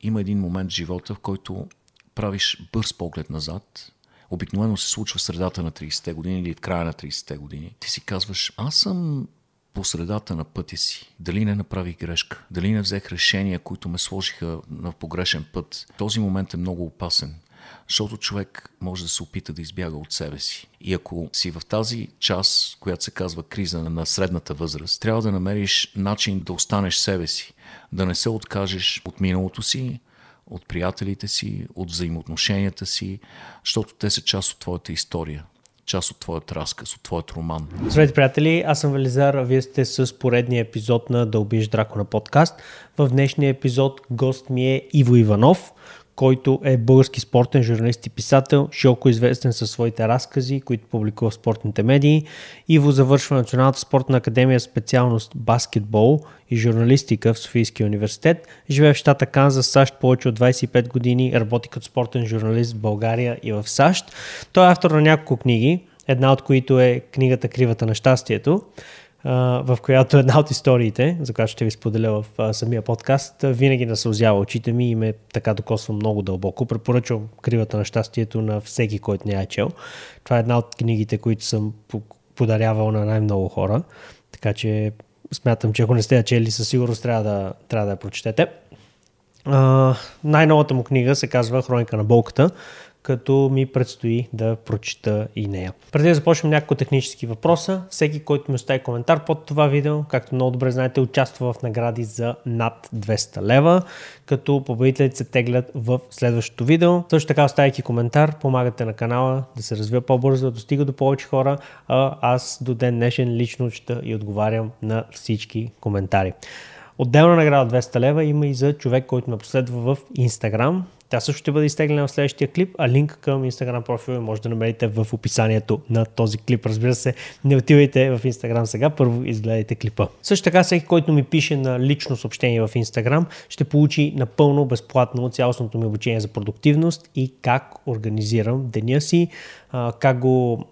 има един момент в живота, в който правиш бърз поглед назад. Обикновено се случва в средата на 30-те години или в края на 30-те години. Ти си казваш, аз съм по средата на пътя си. Дали не направих грешка? Дали не взех решения, които ме сложиха на погрешен път? Този момент е много опасен. Защото човек може да се опита да избяга от себе си. И ако си в тази част, която се казва криза на средната възраст, трябва да намериш начин да останеш себе си, да не се откажеш от миналото си, от приятелите си, от взаимоотношенията си, защото те са част от твоята история част от твоят разказ, от твоят роман. Здравейте, приятели! Аз съм Велизар, а вие сте с поредния епизод на Да убиеш Дракона подкаст. В днешния епизод гост ми е Иво Иванов, който е български спортен журналист и писател, широко известен със своите разкази, които публикува в спортните медии. Иво завършва Националната спортна академия специалност баскетбол и журналистика в Софийския университет. Живее в щата Канзас, САЩ повече от 25 години, работи като спортен журналист в България и в САЩ. Той е автор на няколко книги, една от които е книгата Кривата на щастието в която една от историите, за която ще ви споделя в самия подкаст, винаги насълзява очите ми и ме така докосва много дълбоко. Препоръчвам Кривата на щастието на всеки, който не е чел. Това е една от книгите, които съм подарявал на най-много хора, така че смятам, че ако не сте я чели, със сигурност трябва да, трябва да я прочетете. най-новата му книга се казва Хроника на болката като ми предстои да прочита и нея. Преди да започнем няколко технически въпроса, всеки, който ми остави коментар под това видео, както много добре знаете, участва в награди за над 200 лева, като победителите се теглят в следващото видео. Също така, оставяйки коментар, помагате на канала да се развива по-бързо, да достига до повече хора, а аз до ден днешен лично чета и отговарям на всички коментари. Отделна награда 200 лева има и за човек, който ме последва в Instagram. Тя също ще бъде изтеглена в следващия клип, а линк към Instagram профила може да намерите в описанието на този клип. Разбира се, не отивайте в Instagram сега, първо изгледайте клипа. Също така, всеки, който ми пише на лично съобщение в Instagram, ще получи напълно безплатно цялостното ми обучение за продуктивност и как организирам деня си, как го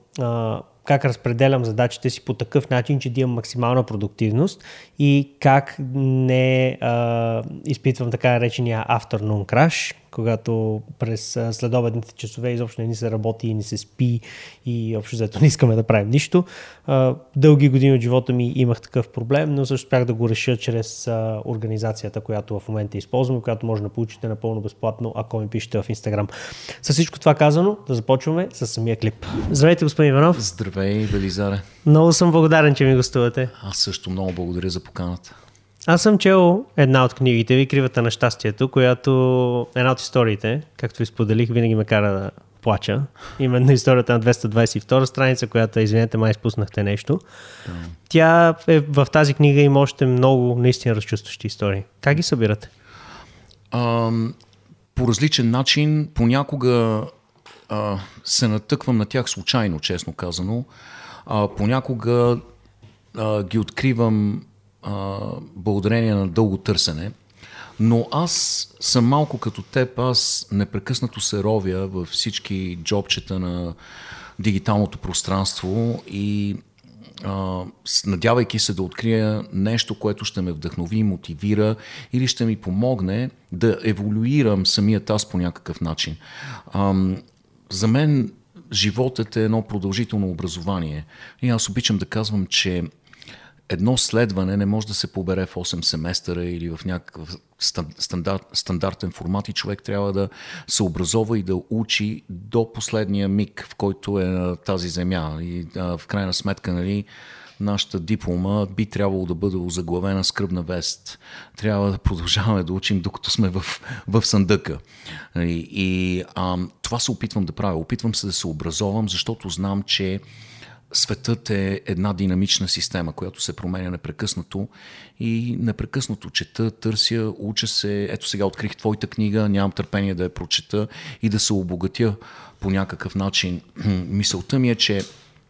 как разпределям задачите си по такъв начин, че да имам максимална продуктивност и как не а, изпитвам така наречения afternoon crash, когато през следобедните часове изобщо не ни се работи и не се спи и общо взето не искаме да правим нищо. Дълги години от живота ми имах такъв проблем, но също успях да го реша чрез организацията, която в момента използвам, която може да получите напълно безплатно, ако ми пишете в Instagram. С всичко това казано, да започваме с самия клип. Здравейте, господин Иванов. Здравей, Велизаре. Много съм благодарен, че ми гостувате. Аз също много благодаря за поканата. Аз съм чел една от книгите ви, Кривата на щастието, която една от историите, както ви споделих, винаги ме кара да плача. Именно историята на 222 страница, която, извинете, май изпуснахте нещо. Да. Тя е в тази книга има още много наистина разчувстващи истории. Как ги събирате? А, по различен начин. Понякога а, се натъквам на тях случайно, честно казано. А, понякога а, ги откривам благодарение на дълго търсене. Но аз съм малко като теб, аз непрекъснато се ровя във всички джобчета на дигиталното пространство и а, надявайки се да открия нещо, което ще ме вдъхнови, мотивира или ще ми помогне да еволюирам самият аз по някакъв начин. А, за мен животът е едно продължително образование. И аз обичам да казвам, че едно следване не може да се побере в 8 семестъра или в някакъв стандарт, стандартен формат и човек трябва да се образова и да учи до последния миг, в който е на тази земя. И а, в крайна сметка, нали, нашата диплома би трябвало да бъде озаглавена скръбна вест. Трябва да продължаваме да учим, докато сме в, в съндъка. И, и а, това се опитвам да правя. Опитвам се да се образовам, защото знам, че светът е една динамична система, която се променя непрекъснато и непрекъснато чета, търся, уча се. Ето сега открих твоята книга, нямам търпение да я прочета и да се обогатя по някакъв начин. Мисълта ми е, че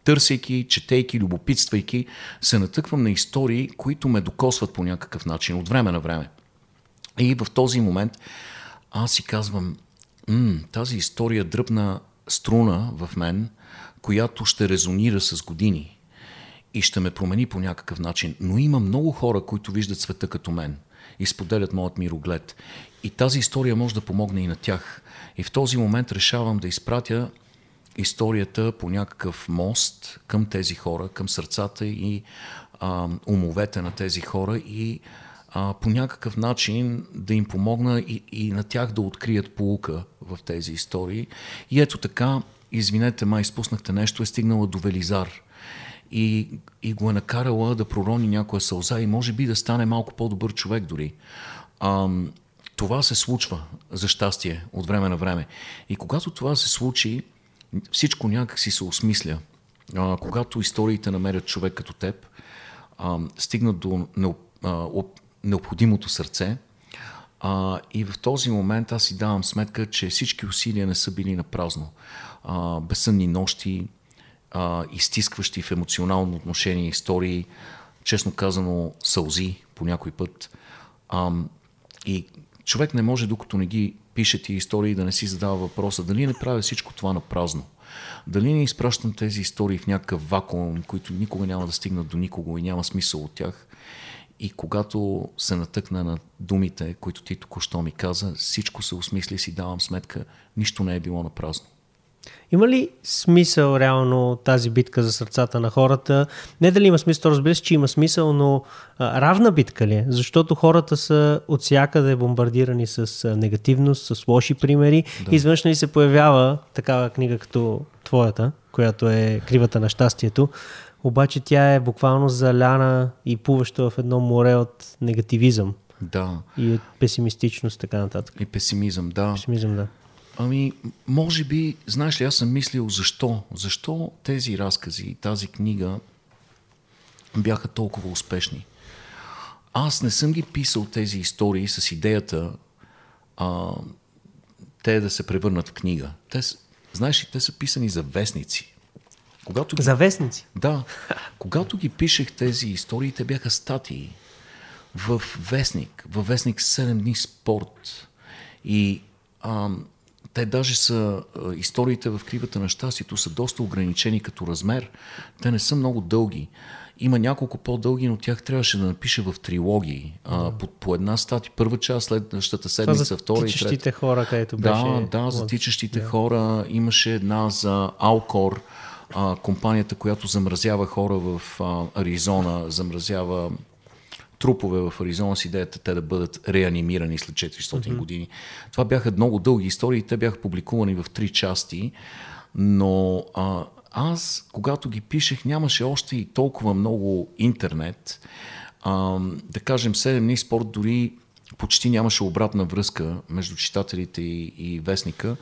търсейки, четейки, любопитствайки, се натъквам на истории, които ме докосват по някакъв начин от време на време. И в този момент аз си казвам, тази история дръпна струна в мен, която ще резонира с години и ще ме промени по някакъв начин. Но има много хора, които виждат света като мен и споделят моят мироглед. и тази история може да помогне и на тях. И в този момент решавам да изпратя историята по някакъв мост към тези хора, към сърцата и а, умовете на тези хора и а, по някакъв начин да им помогна и, и на тях да открият полука в тези истории. И ето така, извинете, май изпуснахте нещо, е стигнала до Велизар. И, и го е накарала да пророни някоя сълза и може би да стане малко по-добър човек дори. А, това се случва, за щастие, от време на време. И когато това се случи, всичко някак си се осмисля. А, когато историите намерят човек като теб, а, стигнат до необходимото сърце, а, и в този момент аз си давам сметка, че всички усилия не са били на празно. А, безсънни нощи, а, изтискващи в емоционално отношение истории, честно казано сълзи по някой път. А, и човек не може, докато не ги пише ти истории, да не си задава въпроса дали не правя всичко това на празно. Дали не изпращам тези истории в някакъв вакуум, които никога няма да стигнат до никого и няма смисъл от тях. И когато се натъкна на думите, които ти току-що ми каза, всичко се осмисли си давам сметка, нищо не е било на празно. Има ли смисъл реално тази битка за сърцата на хората? Не дали има смисъл, разбира се, че има смисъл, но а, равна битка ли е? Защото хората са от всякъде бомбардирани с негативност, с лоши примери. Да. Извънш ли се появява такава книга като твоята, която е Кривата на щастието, обаче тя е буквално заляна и плуваща в едно море от негативизъм. Да. И от песимистичност, така нататък. И песимизъм, да. Песимизъм, да. Ами, може би, знаеш ли, аз съм мислил защо. Защо тези разкази и тази книга бяха толкова успешни. Аз не съм ги писал тези истории с идеята а, те да се превърнат в книга. Те, знаеш ли, те са писани за вестници. Когато ги, за вестници? Да. Когато ги пишех тези истории, те бяха статии в вестник, в вестник 7 дни спорт. И а, те даже са, историите в кривата на щастието са доста ограничени като размер. Те не са много дълги. Има няколко по-дълги, но тях трябваше да напише в трилогии. А, по, по една стати. Първа част, следващата седмица, за втора и трета. хора, където беше... Да, да, за тичащите да. хора. Имаше една за Алкор, а, компанията, която замразява хора в а, Аризона, замразява трупове в Аризона с идеята те да бъдат реанимирани след 400 mm-hmm. години. Това бяха много дълги истории, те бяха публикувани в три части, но а, аз, когато ги пишех, нямаше още и толкова много интернет. А, да кажем, 7 дни спорт дори почти нямаше обратна връзка между читателите и, и вестника.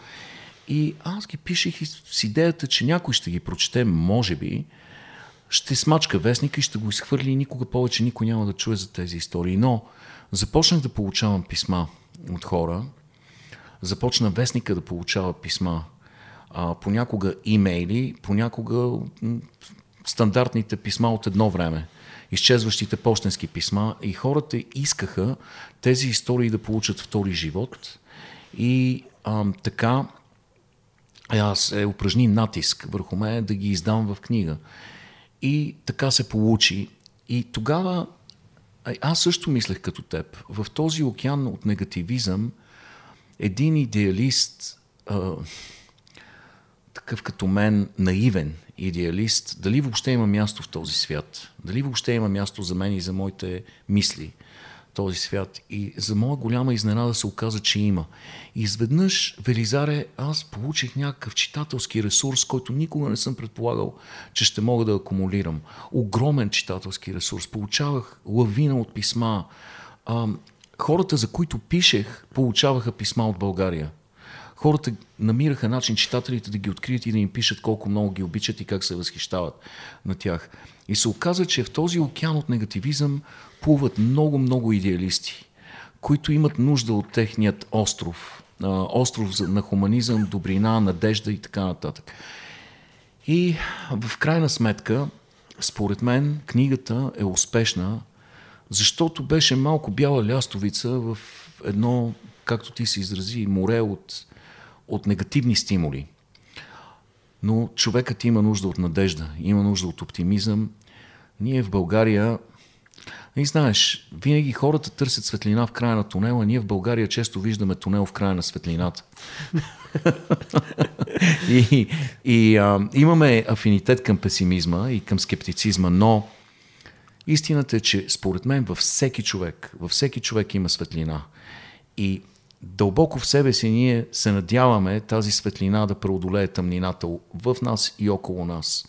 И аз ги пишех с идеята, че някой ще ги прочете, може би, ще смачка вестника и ще го изхвърли и никога повече никой няма да чуе за тези истории. Но започнах да получавам писма от хора, започна вестника да получава писма, а, понякога имейли, понякога стандартните писма от едно време, изчезващите почтенски писма. И хората искаха тези истории да получат втори живот. И а, така аз е упражни натиск върху мен да ги издам в книга. И така се получи. И тогава аз също мислех като теб. В този океан от негативизъм един идеалист, а, такъв като мен, наивен идеалист, дали въобще има място в този свят? Дали въобще има място за мен и за моите мисли? Този свят. И за моя голяма изненада се оказа, че има. И изведнъж, Велизаре, аз получих някакъв читателски ресурс, който никога не съм предполагал, че ще мога да акумулирам. Огромен читателски ресурс. Получавах лавина от писма. А, хората, за които пишех, получаваха писма от България. Хората намираха начин читателите да ги открият и да им пишат колко много ги обичат и как се възхищават на тях. И се оказа, че в този океан от негативизъм плуват много-много идеалисти, които имат нужда от техният остров. Остров на хуманизъм, добрина, надежда и така нататък. И в крайна сметка, според мен, книгата е успешна, защото беше малко бяла лястовица в едно, както ти се изрази, море от, от негативни стимули. Но човекът има нужда от надежда, има нужда от оптимизъм. Ние в България И знаеш, винаги хората търсят светлина в края на тунела, ние в България често виждаме тунел в края на светлината. и и а, имаме афинитет към песимизма и към скептицизма, но истината е, че според мен във всеки човек, във всеки човек има светлина. И дълбоко в себе си ние се надяваме тази светлина да преодолее тъмнината в нас и около нас.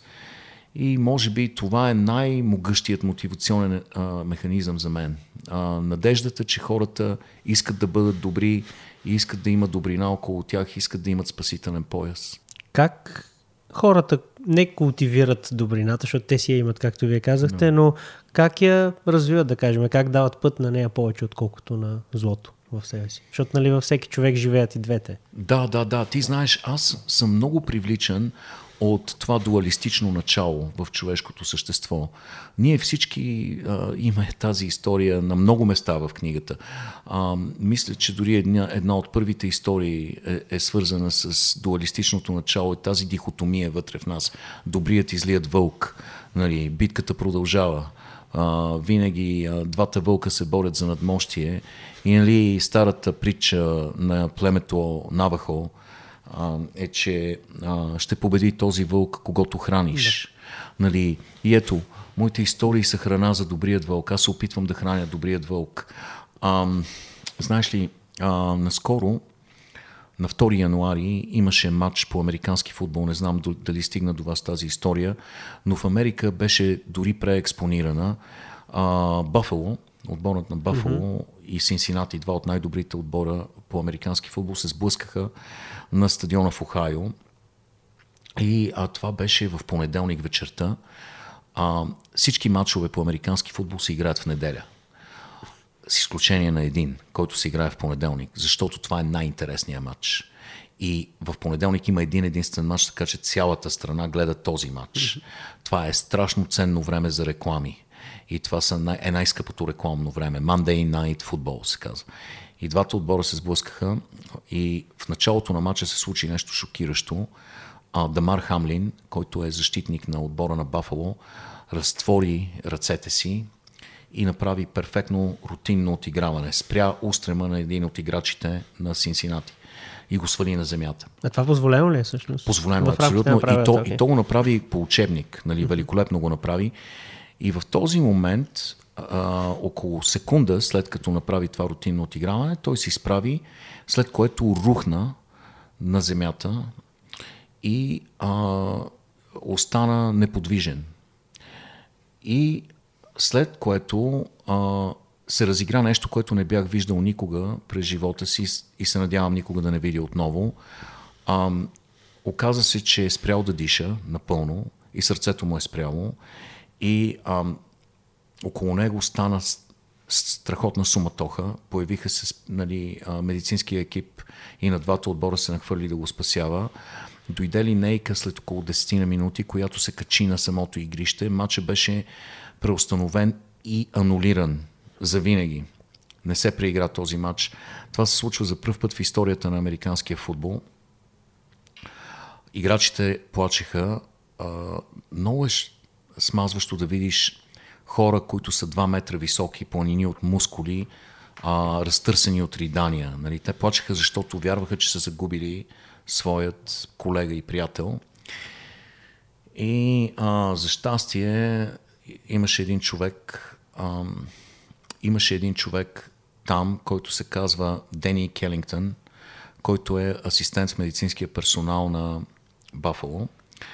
И може би това е най-могъщият мотивационен а, механизъм за мен. А, надеждата, че хората искат да бъдат добри и искат да имат добрина около тях, искат да имат спасителен пояс. Как хората не култивират добрината, защото те си я имат, както вие казахте, no. но как я развиват, да кажем, как дават път на нея повече, отколкото на злото в себе си? Защото нали във всеки човек живеят и двете. Да, да, да. Ти знаеш, аз съм много привличан от това дуалистично начало в човешкото същество. Ние всички а, имаме тази история на много места в книгата. А, мисля, че дори една, една от първите истории е, е свързана с дуалистичното начало и тази дихотомия вътре в нас. Добрият и злият вълк. Нали, битката продължава. А, винаги а, двата вълка се борят за надмощие. И нали, старата притча на племето Навахо, а, е, че а, ще победи този вълк, когато храниш. Да. Нали, и ето, моите истории са храна за добрият вълк. Аз се опитвам да храня добрият вълк. А, знаеш ли, а, наскоро, на 2 януари, имаше матч по американски футбол. Не знам дали стигна до вас тази история, но в Америка беше дори преекспонирана. Бафало, отборът на Бафало mm-hmm. и Синсинати, два от най-добрите отбора по американски футбол, се сблъскаха на стадиона в Охайо. И а, това беше в понеделник вечерта. А, всички матчове по американски футбол се играят в неделя. С изключение на един, който се играе в понеделник, защото това е най-интересният матч. И в понеделник има един единствен матч, така че цялата страна гледа този матч. Това е страшно ценно време за реклами. И това са най- е най-скъпото рекламно време. Monday Night Football се казва. И двата отбора се сблъскаха и в началото на матча се случи нещо шокиращо. А, Дамар Хамлин, който е защитник на отбора на Бафало, разтвори ръцете си и направи перфектно рутинно отиграване. Спря устрема на един от играчите на Синсинати и го свали на земята. А това позволено ли е всъщност? Позволено, абсолютно. И то, и то го направи по учебник, нали, великолепно го направи. И в този момент а, около секунда след като направи това рутинно отиграване, той се изправи, след което рухна на земята и а, остана неподвижен. И след което а, се разигра нещо, което не бях виждал никога през живота си и се надявам никога да не видя отново. А, оказа се, че е спрял да диша напълно и сърцето му е спряло. И а, около него стана страхотна суматоха. Появиха се нали, медицинския екип и на двата отбора се нахвърли да го спасява. Дойде ли Нейка след около 10 на минути, която се качи на самото игрище. Матчът беше преустановен и анулиран за винаги. Не се преигра този матч. Това се случва за първ път в историята на американския футбол. Играчите плачеха. Много е смазващо да видиш хора, които са 2 метра високи, планини от мускули, а, разтърсени от ридания. Нали? Те плачеха, защото вярваха, че са загубили своят колега и приятел. И а, за щастие имаше един човек, а, имаше един човек там, който се казва Дени Келингтън, който е асистент в медицинския персонал на Бафало.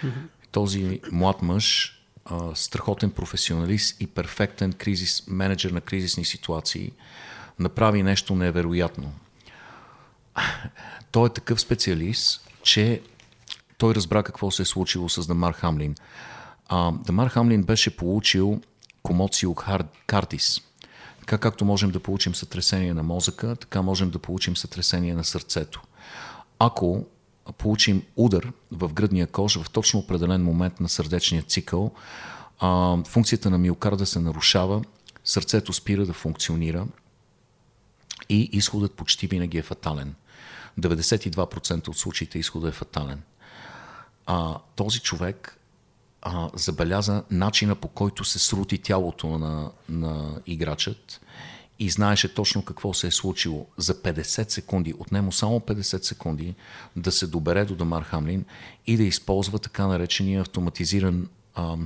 Mm-hmm. Този млад мъж а, страхотен професионалист и перфектен кризис, менеджер на кризисни ситуации, направи нещо невероятно. Той е такъв специалист, че той разбра какво се е случило с Дамар Хамлин. А, Дамар Хамлин беше получил комоцио картис. Така както можем да получим сътресение на мозъка, така можем да получим сътресение на сърцето. Ако получим удар в гръдния кош в точно определен момент на сърдечния цикъл, а, функцията на миокарда се нарушава, сърцето спира да функционира и изходът почти винаги е фатален. 92% от случаите изходът е фатален. А, този човек а, забеляза начина по който се срути тялото на, на играчът и знаеше точно какво се е случило за 50 секунди, отнемо само 50 секунди, да се добере до Дамар Хамлин и да използва така наречения автоматизиран а,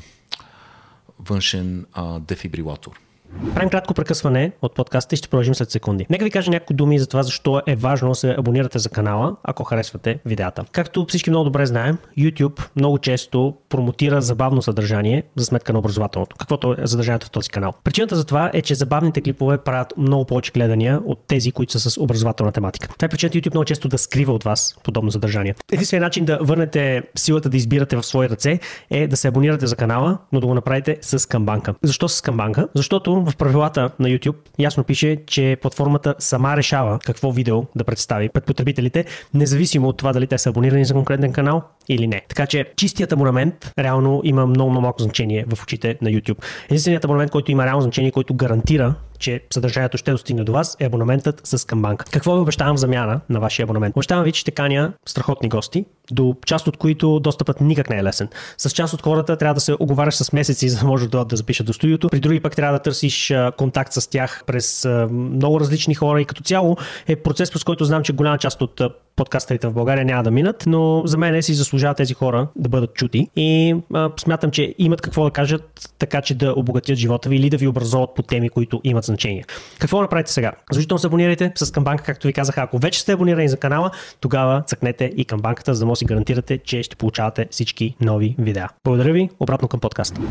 външен а, дефибрилатор. Правим кратко прекъсване от подкаста и ще продължим след секунди. Нека ви кажа някои думи за това защо е важно да се абонирате за канала, ако харесвате видеята. Както всички много добре знаем, YouTube много често промотира забавно съдържание за сметка на образователното, каквото е съдържанието в този канал. Причината за това е, че забавните клипове правят много повече гледания от тези, които са с образователна тематика. Това е причината YouTube много често да скрива от вас подобно съдържание. Единственият начин да върнете силата да избирате в свои ръце е да се абонирате за канала, но да го направите с камбанка. Защо с камбанка? Защото в правилата на YouTube ясно пише, че платформата сама решава какво видео да представи пред потребителите, независимо от това дали те са абонирани за конкретен канал или не. Така че чистият абонамент реално има много, много малко значение в очите на YouTube. Единственият абонамент, който има реално значение, който гарантира че съдържанието ще достигне до вас, е абонаментът с камбанка. Какво ви обещавам в замяна на вашия абонамент? Обещавам ви, че ще каня страхотни гости, до част от които достъпът никак не е лесен. С част от хората трябва да се оговаряш с месеци, за да може да, да запишат до студиото. При други пък трябва да търсиш контакт с тях през много различни хора и като цяло е процес, през който знам, че голяма част от подкастерите в България няма да минат, но за мен си заслужават тези хора да бъдат чути и а, смятам, че имат какво да кажат, така че да обогатят живота ви или да ви образоват по теми, които имат значение. Какво направите сега? Задължително се абонирайте с камбанка, както ви казах. Ако вече сте абонирани за канала, тогава цъкнете и камбанката, за да може да си гарантирате, че ще получавате всички нови видеа. Благодаря ви, обратно към подкаста.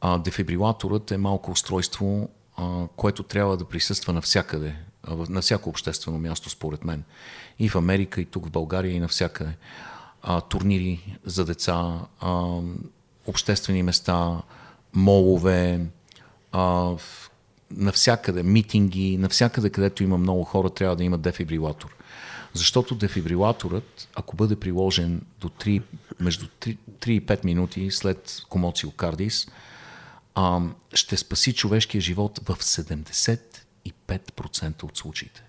А, дефибрилаторът е малко устройство, а, което трябва да присъства навсякъде, на всяко обществено място, според мен и в Америка, и тук в България, и навсякъде. А, турнири за деца, а, обществени места, молове, а, навсякъде, митинги, навсякъде, където има много хора, трябва да има дефибрилатор. Защото дефибрилаторът, ако бъде приложен до 3, между 3, 3 и 5 минути след комоциокардис, а, ще спаси човешкия живот в 75% от случаите.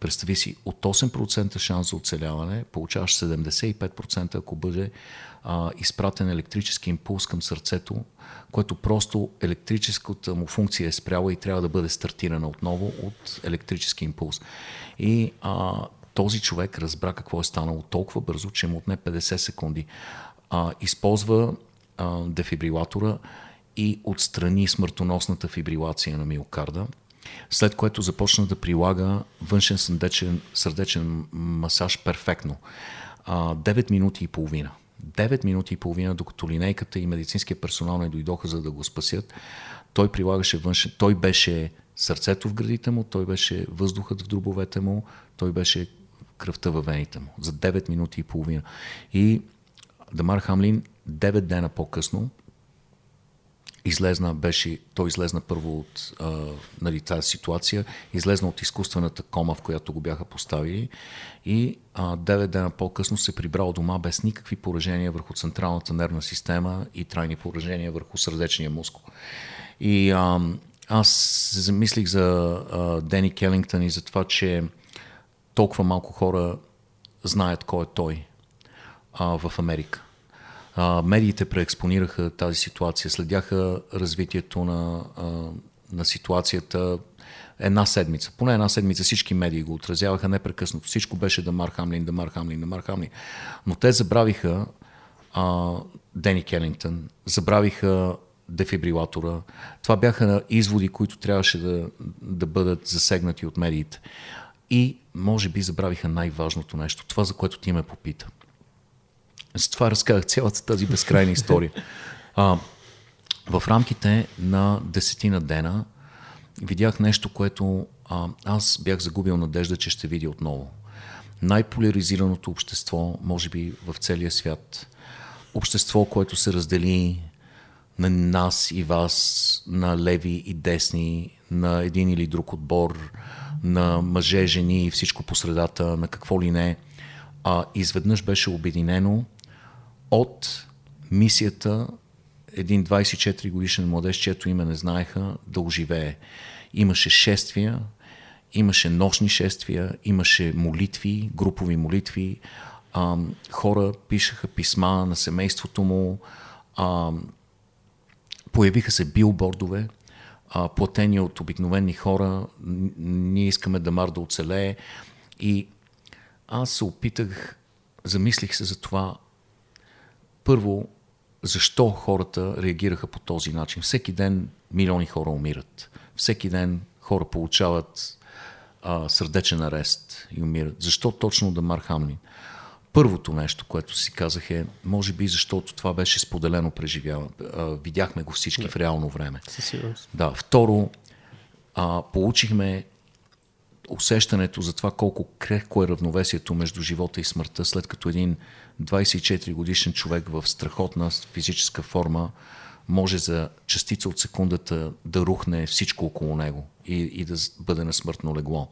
Представи си, от 8% шанс за оцеляване получаваш 75%, ако бъде а, изпратен електрически импулс към сърцето, което просто електрическата му функция е спряла и трябва да бъде стартирана отново от електрически импулс. И а, този човек разбра какво е станало толкова бързо, че му отне 50 секунди. А, използва а, дефибрилатора и отстрани смъртоносната фибрилация на миокарда – след което започна да прилага външен сърдечен, сърдечен масаж перфектно. 9 минути и половина. 9 минути и половина, докато линейката и медицинския персонал не дойдоха за да го спасят, той прилагаше външен, той беше сърцето в градите му, той беше въздухът в дробовете му, той беше кръвта във вените му за 9 минути и половина. И Дамар Хамлин 9 дена по-късно излезна, беше, той излезна първо от а, нали, тази ситуация, излезна от изкуствената кома, в която го бяха поставили и а, 9 дена по-късно се прибрал дома без никакви поражения върху централната нервна система и трайни поражения върху сърдечния мускул. И а, аз замислих за а, Дени Келингтън и за това, че толкова малко хора знаят кой е той а, в Америка а, медиите преекспонираха тази ситуация, следяха развитието на, а, на ситуацията една седмица. Поне една седмица всички медии го отразяваха непрекъснато. Всичко беше Дамар Хамлин, Дамар Хамлин, Дамар Хамлин. Но те забравиха а, Дени Келингтън, забравиха дефибрилатора. Това бяха изводи, които трябваше да, да бъдат засегнати от медиите. И може би забравиха най-важното нещо, това за което ти ме попита – с това разказах цялата тази безкрайна история. А, в рамките на десетина дена видях нещо, което а, аз бях загубил надежда, че ще видя отново. Най-поляризираното общество, може би в целия свят. Общество, което се раздели на нас и вас, на леви и десни, на един или друг отбор, на мъже, жени и всичко по средата, на какво ли не, а изведнъж беше обединено от мисията един 24 годишен младеж, чието име не знаеха, да оживее. Имаше шествия, имаше нощни шествия, имаше молитви, групови молитви, а, хора пишеха писма на семейството му, А, появиха се билбордове, а, платени от обикновени хора. Ние искаме Дамар да оцелее. И аз се опитах, замислих се за това. Първо, защо хората реагираха по този начин? Всеки ден милиони хора умират. Всеки ден хора получават а, сърдечен арест и умират. Защо точно Дамар Хамлин? Първото нещо, което си казах е, може би защото това беше споделено преживяване. Видяхме го всички в реално време. Със сигурност. Да. Второ, а, получихме усещането за това колко крехко е равновесието между живота и смъртта, след като един 24 годишен човек в страхотна физическа форма може за частица от секундата да рухне всичко около него и, и да бъде на смъртно легло.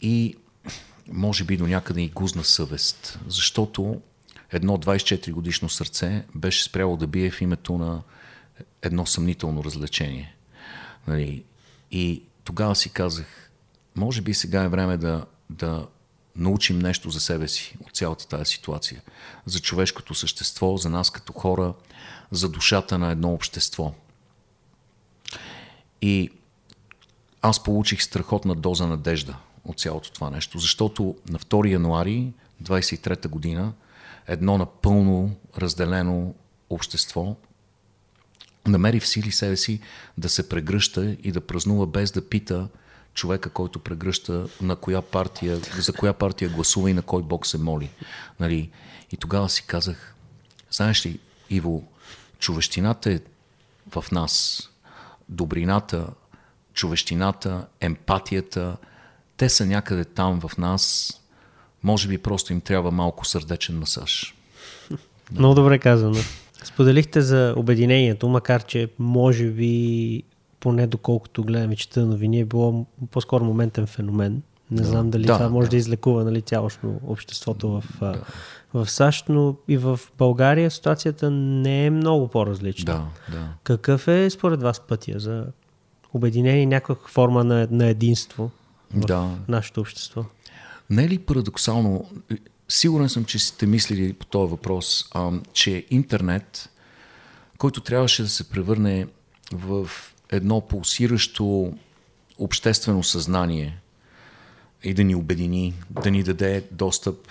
И може би до някъде и гузна съвест, защото едно 24 годишно сърце беше спряло да бие в името на едно съмнително развлечение. Нали? И тогава си казах, може би сега е време да, да научим нещо за себе си от цялата тази ситуация. За човешкото същество, за нас като хора, за душата на едно общество. И аз получих страхотна доза надежда от цялото това нещо, защото на 2 януари 23 година едно напълно разделено общество намери в сили себе си да се прегръща и да празнува без да пита човека, който прегръща на коя партия, за коя партия гласува и на кой бог се моли. Нали? И тогава си казах, знаеш ли, Иво, човещината е в нас. Добрината, човещината, емпатията, те са някъде там в нас. Може би просто им трябва малко сърдечен масаж. Да. Много добре казано. Споделихте за обединението, макар че може би поне доколкото гледам и чета новини, е било по-скоро моментен феномен. Не да. знам дали да, това може да, да излекува нали, цялостно обществото в, да. в САЩ, но и в България ситуацията не е много по-различна. Да, да. Какъв е според вас пътя за обединение някаква форма на, на единство в да. нашето общество? Не е ли парадоксално, сигурен съм, че сте мислили по този въпрос, а, че интернет, който трябваше да се превърне в едно пулсиращо обществено съзнание и да ни обедини, да ни даде достъп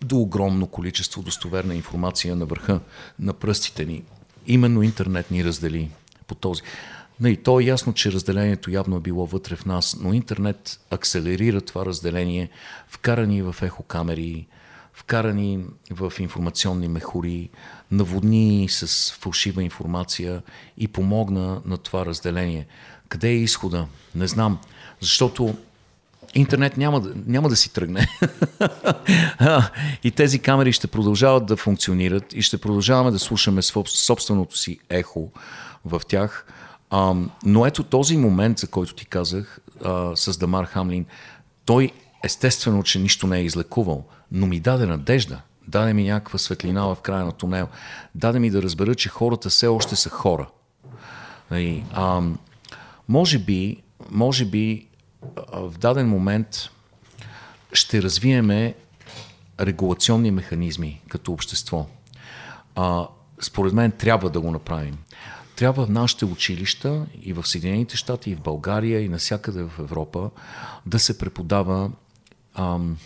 до огромно количество достоверна информация на върха на пръстите ни. Именно интернет ни раздели по този. Не, то е ясно, че разделението явно е било вътре в нас, но интернет акселерира това разделение, вкарани в ехокамери, вкарани в информационни мехури, наводни с фалшива информация и помогна на това разделение. Къде е изхода? Не знам. Защото интернет няма няма да си тръгне. и тези камери ще продължават да функционират и ще продължаваме да слушаме собственото си ехо в тях. Но ето този момент, за който ти казах, с Дамар Хамлин, той естествено, че нищо не е излекувал, но ми даде надежда, даде ми някаква светлина в края на тунел, даде ми да разбера, че хората все още са хора. И, а, може би, може би в даден момент ще развиеме регулационни механизми като общество. А, според мен трябва да го направим. Трябва в нашите училища и в Съединените щати, и в България, и навсякъде в Европа да се преподава ам,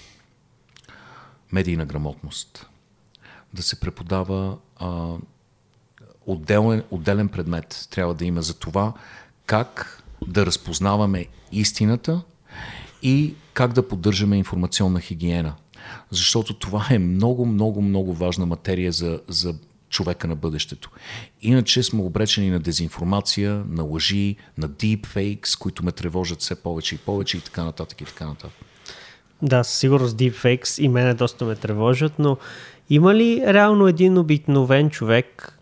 медийна грамотност. Да се преподава а, отделен, отделен предмет трябва да има за това как да разпознаваме истината и как да поддържаме информационна хигиена. Защото това е много, много, много важна материя за, за човека на бъдещето. Иначе сме обречени на дезинформация, на лъжи, на deepfakes, които ме тревожат все повече и повече и така нататък и така нататък. Да, със сигурност deepfakes и мене доста ме тревожат, но има ли реално един обикновен човек,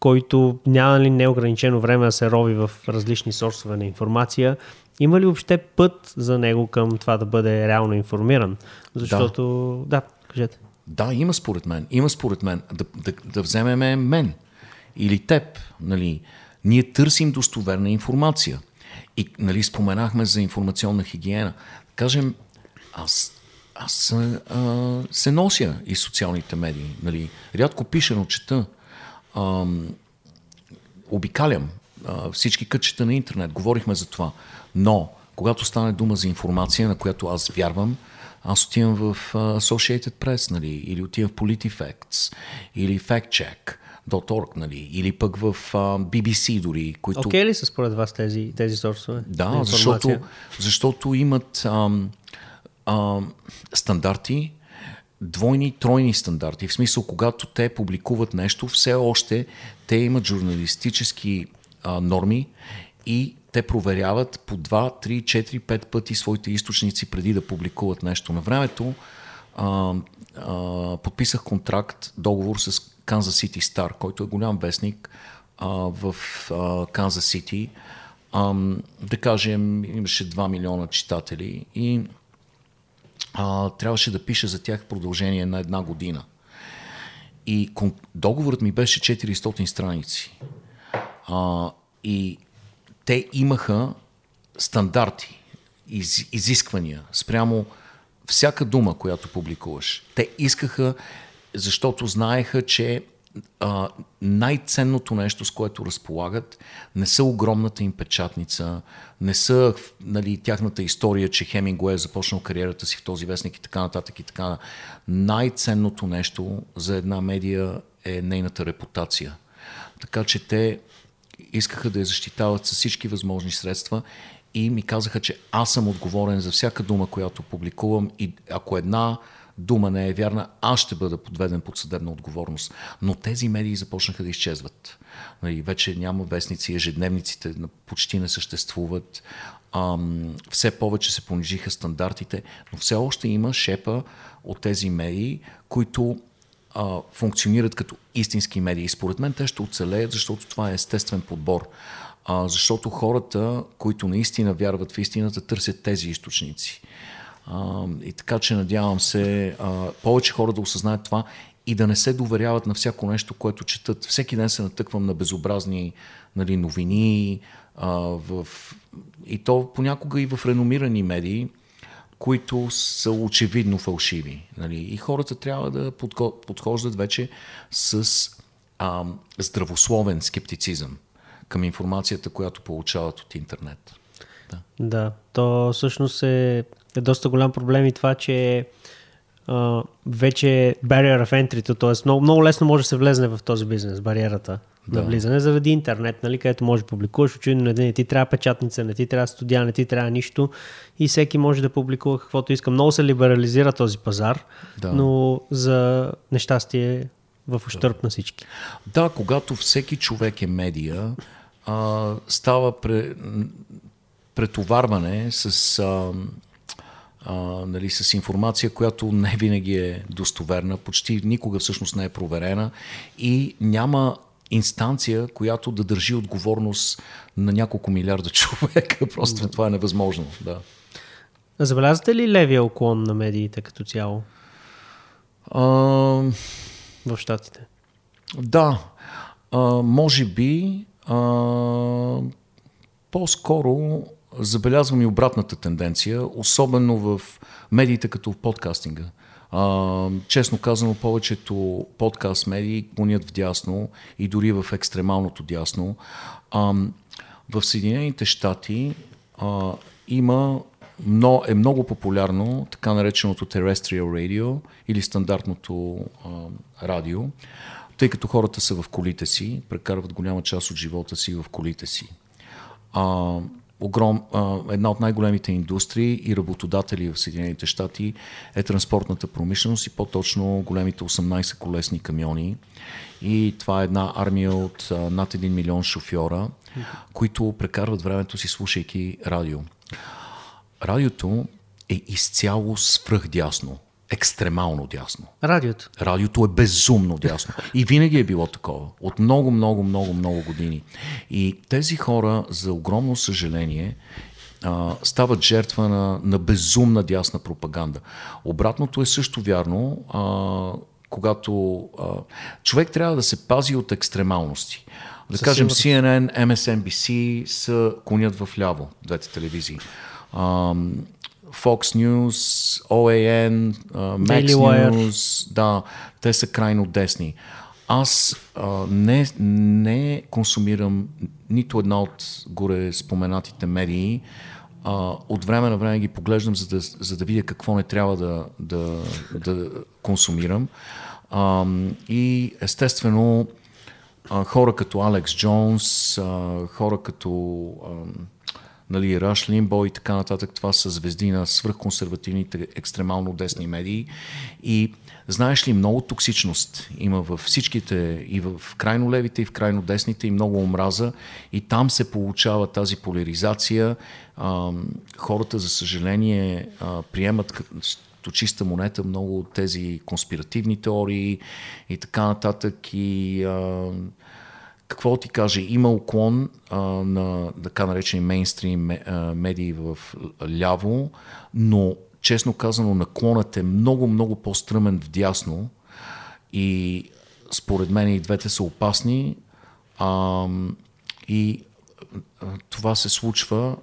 който няма ли неограничено време да се рови в различни сорсове на информация, има ли въобще път за него към това да бъде реално информиран? Защото, да, да кажете. Да, има според мен. Има според мен. Да, да, да вземеме мен или теб. Нали. Ние търсим достоверна информация. И нали, споменахме за информационна хигиена. Кажем, аз, аз а, се нося и социалните медии. Нали. Рядко пиша, но чета. ам, обикалям а, всички кътчета на интернет, говорихме за това. Но, когато стане дума за информация, на която аз вярвам, аз отивам в uh, Associated Press, нали, или отивам в PolitiFacts, или FactCheck.org, нали, или пък в uh, BBC дори. Които... Окей okay ли са според вас тези, тези сорсове? Да, защото, защото имат ам, ам, стандарти, двойни, тройни стандарти. В смисъл, когато те публикуват нещо, все още те имат журналистически а, норми и те проверяват по 2, 3, 4, 5 пъти своите източници преди да публикуват нещо. На времето а, а, подписах контракт, договор с Kansas City Star, който е голям вестник а, в а, Kansas City. А, да кажем, имаше 2 милиона читатели и а, трябваше да пиша за тях продължение на една година. И договорът ми беше 400 страници. А, и те имаха стандарти, из, изисквания спрямо всяка дума, която публикуваш. Те искаха, защото знаеха, че а, най-ценното нещо, с което разполагат, не са огромната им печатница, не са нали, тяхната история, че Хемингуей е започнал кариерата си в този вестник и така нататък и така. Най-ценното нещо за една медия е нейната репутация. Така че те искаха да я защитават с всички възможни средства и ми казаха, че аз съм отговорен за всяка дума, която публикувам и ако една дума не е вярна, аз ще бъда подведен под съдебна отговорност. Но тези медии започнаха да изчезват. Нали, вече няма вестници, ежедневниците почти не съществуват. Ам, все повече се понижиха стандартите, но все още има шепа от тези медии, които функционират като истински медии. Според мен те ще оцелеят, защото това е естествен подбор. Защото хората, които наистина вярват в истината, търсят тези източници. А, и така че надявам се а, повече хора да осъзнаят това и да не се доверяват на всяко нещо, което четат. Всеки ден се натъквам на безобразни нали, новини а, в... и то понякога и в реномирани медии, които са очевидно фалшиви. Нали? И хората трябва да подхождат вече с а, здравословен скептицизъм към информацията, която получават от интернет. Да, да то всъщност е е доста голям проблем и това, че а, вече barrier of entry, т.е. Много, много лесно може да се влезне в този бизнес, бариерата да. на влизане, заради интернет, нали, където може да публикуваш, очевидно не ти трябва печатница, не ти трябва студия, не ти трябва нищо и всеки може да публикува каквото иска. Много се либерализира този пазар, да. но за нещастие в ущърп да. на всички. Да, когато всеки човек е медия, а, става пре, претоварване с а, а, нали, с информация, която не винаги е достоверна, почти никога всъщност не е проверена и няма инстанция, която да държи отговорност на няколко милиарда човека. Просто да. това е невъзможно. Да. Забелязвате ли левия оклон на медиите като цяло? А... В Штатите? Да. А, може би а, по-скоро забелязвам и обратната тенденция, особено в медиите като в подкастинга. А, честно казано, повечето подкаст медии клонят в дясно и дори в екстремалното дясно. А, в Съединените щати а, има но е много популярно така нареченото terrestrial radio или стандартното а, радио, тъй като хората са в колите си, прекарват голяма част от живота си в колите си. А, огром, една от най-големите индустрии и работодатели в Съединените щати е транспортната промишленост и по-точно големите 18 колесни камиони. И това е една армия от над 1 милион шофьора, които прекарват времето си слушайки радио. Радиото е изцяло свръхдясно екстремално дясно. Радиото. Радиото е безумно дясно. И винаги е било такова. От много, много, много, много години. И тези хора, за огромно съжаление, стават жертва на, на безумна дясна пропаганда. Обратното е също вярно, а, когато а, човек трябва да се пази от екстремалности. Да Със кажем, CNN, MSNBC са конят в ляво, двете телевизии. А, Fox News, OAN, uh, Max Daily News, да, те са крайно десни. аз а, не, не консумирам нито една от горе споменатите медии. А, от време на време ги поглеждам, за да, за да видя какво не трябва да, да, да консумирам. А, и естествено, а, хора като Алекс Джонс, а, хора като а, нали, Раш Лимбо и така нататък, това са звезди на свръхконсервативните екстремално десни медии. И знаеш ли, много токсичност има във всичките, и в крайно левите, и в крайно десните, и много омраза. И там се получава тази поляризация. А, хората, за съжаление, а, приемат като чиста монета много от тези конспиративни теории и така нататък. И а, какво ти каже, има уклон а, на така наречени мейнстрим медии в ляво, но честно казано наклонът е много, много по-стръмен в дясно и според мен и двете са опасни. А, и а, това се случва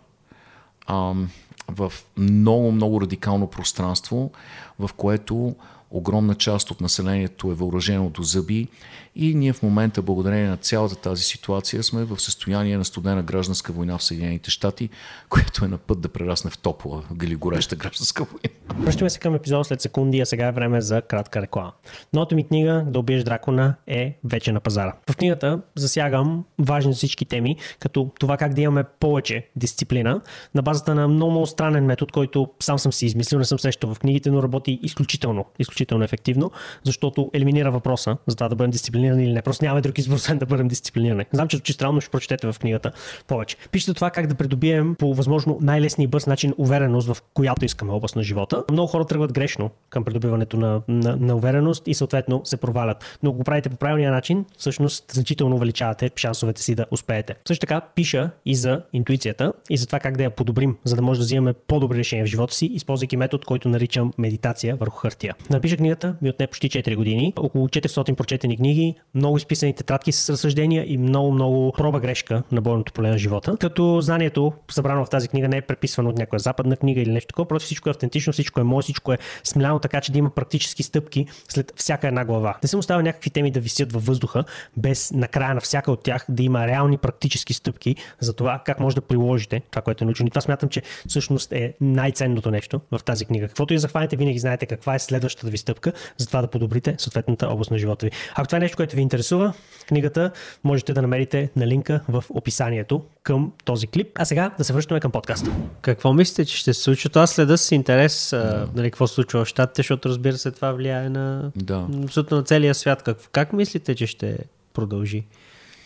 а, в много, много радикално пространство, в което огромна част от населението е въоръжено до зъби и ние в момента, благодарение на цялата тази ситуация, сме в състояние на студена гражданска война в Съединените щати, която е на път да прерасне в топла, гали гореща гражданска война. Връщаме се към епизода след секунди, а сега е време за кратка реклама. Новата ми книга Да убиеш дракона е вече на пазара. В книгата засягам важни всички теми, като това как да имаме повече дисциплина на базата на много, много странен метод, който сам съм си измислил, не съм срещал в книгите, но работи изключително, изключително ефективно, защото елиминира въпроса за това да бъдем дисциплинирани или не. Просто нямаме друг избор, освен да бъдем дисциплинирани. Знам, че звучи странно, ще прочетете в книгата повече. Пишете това как да придобием по възможно най-лесния и бърз начин увереност в която искаме област на живота. Много хора тръгват грешно към придобиването на, на, на увереност и съответно се провалят. Но ако го правите по правилния начин, всъщност значително увеличавате шансовете си да успеете. Също така пиша и за интуицията и за това как да я подобрим, за да може да взимаме по-добри решения в живота си, използвайки метод, който наричам медитация върху хартия. Напиша книгата ми отне почти 4 години, около 400 прочетени книги, много изписани тетрадки с разсъждения и много, много проба грешка на бойното поле на живота. Като знанието, събрано в тази книга, не е преписвано от някоя западна книга или нещо такова, просто всичко е автентично, всичко е мое, всичко е смляно, така че да има практически стъпки след всяка една глава. Не съм оставил някакви теми да висят във въздуха, без накрая на всяка от тях да има реални практически стъпки за това как може да приложите това, което е научено. И това смятам, че всъщност е най-ценното нещо в тази книга. Каквото и захванете, винаги знаете каква е следващата ви стъпка, за това да подобрите съответната област на живота ви. Ако това е нещо, което ви интересува, книгата можете да намерите на линка в описанието към този клип. А сега да се връщаме към подкаста. Какво мислите, че ще се случи? Аз следа с интерес да. нали, какво се случва в щатите, защото разбира се това влияе на, да. на целия свят. Как, как мислите, че ще продължи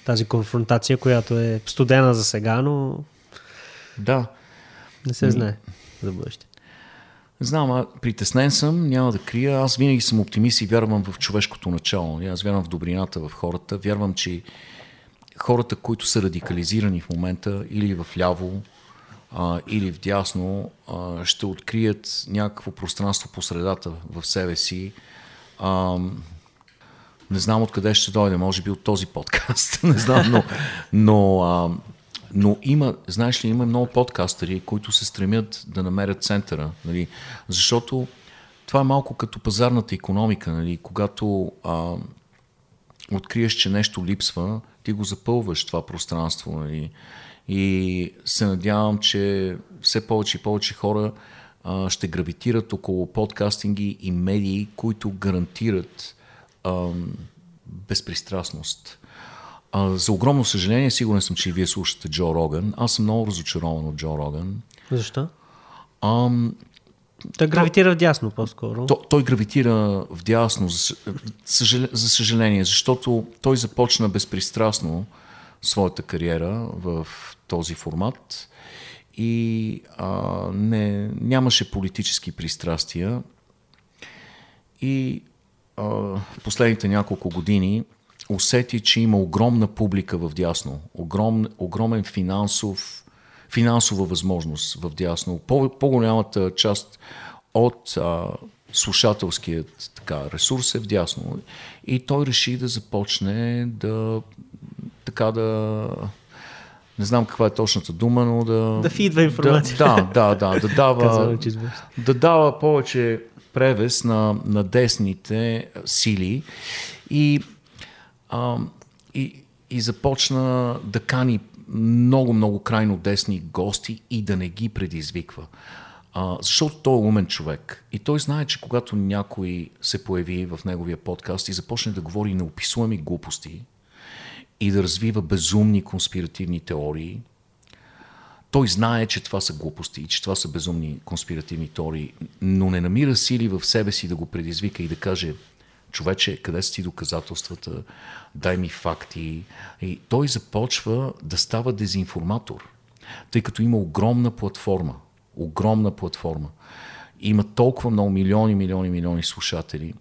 тази конфронтация, която е студена за сега, но да. не се знае за бъдеще. Знам, а притеснен съм, няма да крия. Аз винаги съм оптимист и вярвам в човешкото начало. Аз вярвам в добрината в хората. Вярвам, че хората, които са радикализирани в момента или в ляво, а, или в дясно, а, ще открият някакво пространство по средата в себе си. А, не знам откъде ще дойде, може би от този подкаст, не знам, но, но а, но има, знаеш ли, има много подкастери, които се стремят да намерят центъра, нали? защото това е малко като пазарната економика, нали? когато а, откриеш, че нещо липсва, ти го запълваш това пространство. Нали? И се надявам, че все повече и повече хора а, ще гравитират около подкастинги и медии, които гарантират а, безпристрастност. А, за огромно съжаление, сигурен съм, че и вие слушате Джо Роган. Аз съм много разочарован от Джо Роган. Защо? Ам, той гравитира в дясно по-скоро. Той, той гравитира в дясно, за, съжал, за съжаление, защото той започна безпристрастно своята кариера в този формат и а, не, нямаше политически пристрастия. И а, последните няколко години усети, че има огромна публика в дясно, огром, огромен финансов, финансова възможност в дясно. По, по-голямата част от а, слушателският така, ресурс е в дясно. И той реши да започне да така да не знам каква е точната дума, но да... Да фидва информация. Да, да, да, да, дава, да дава повече превес на, на десните сили. И а, и, и започна да кани много-много крайно десни гости и да не ги предизвиква. А, защото той е умен човек. И той знае, че когато някой се появи в неговия подкаст и започне да говори неописуеми глупости и да развива безумни конспиративни теории, той знае, че това са глупости и че това са безумни конспиративни теории, но не намира сили в себе си да го предизвика и да каже човече, къде са ти доказателствата, дай ми факти. И той започва да става дезинформатор, тъй като има огромна платформа, огромна платформа. Има толкова много милиони, милиони, милиони слушатели.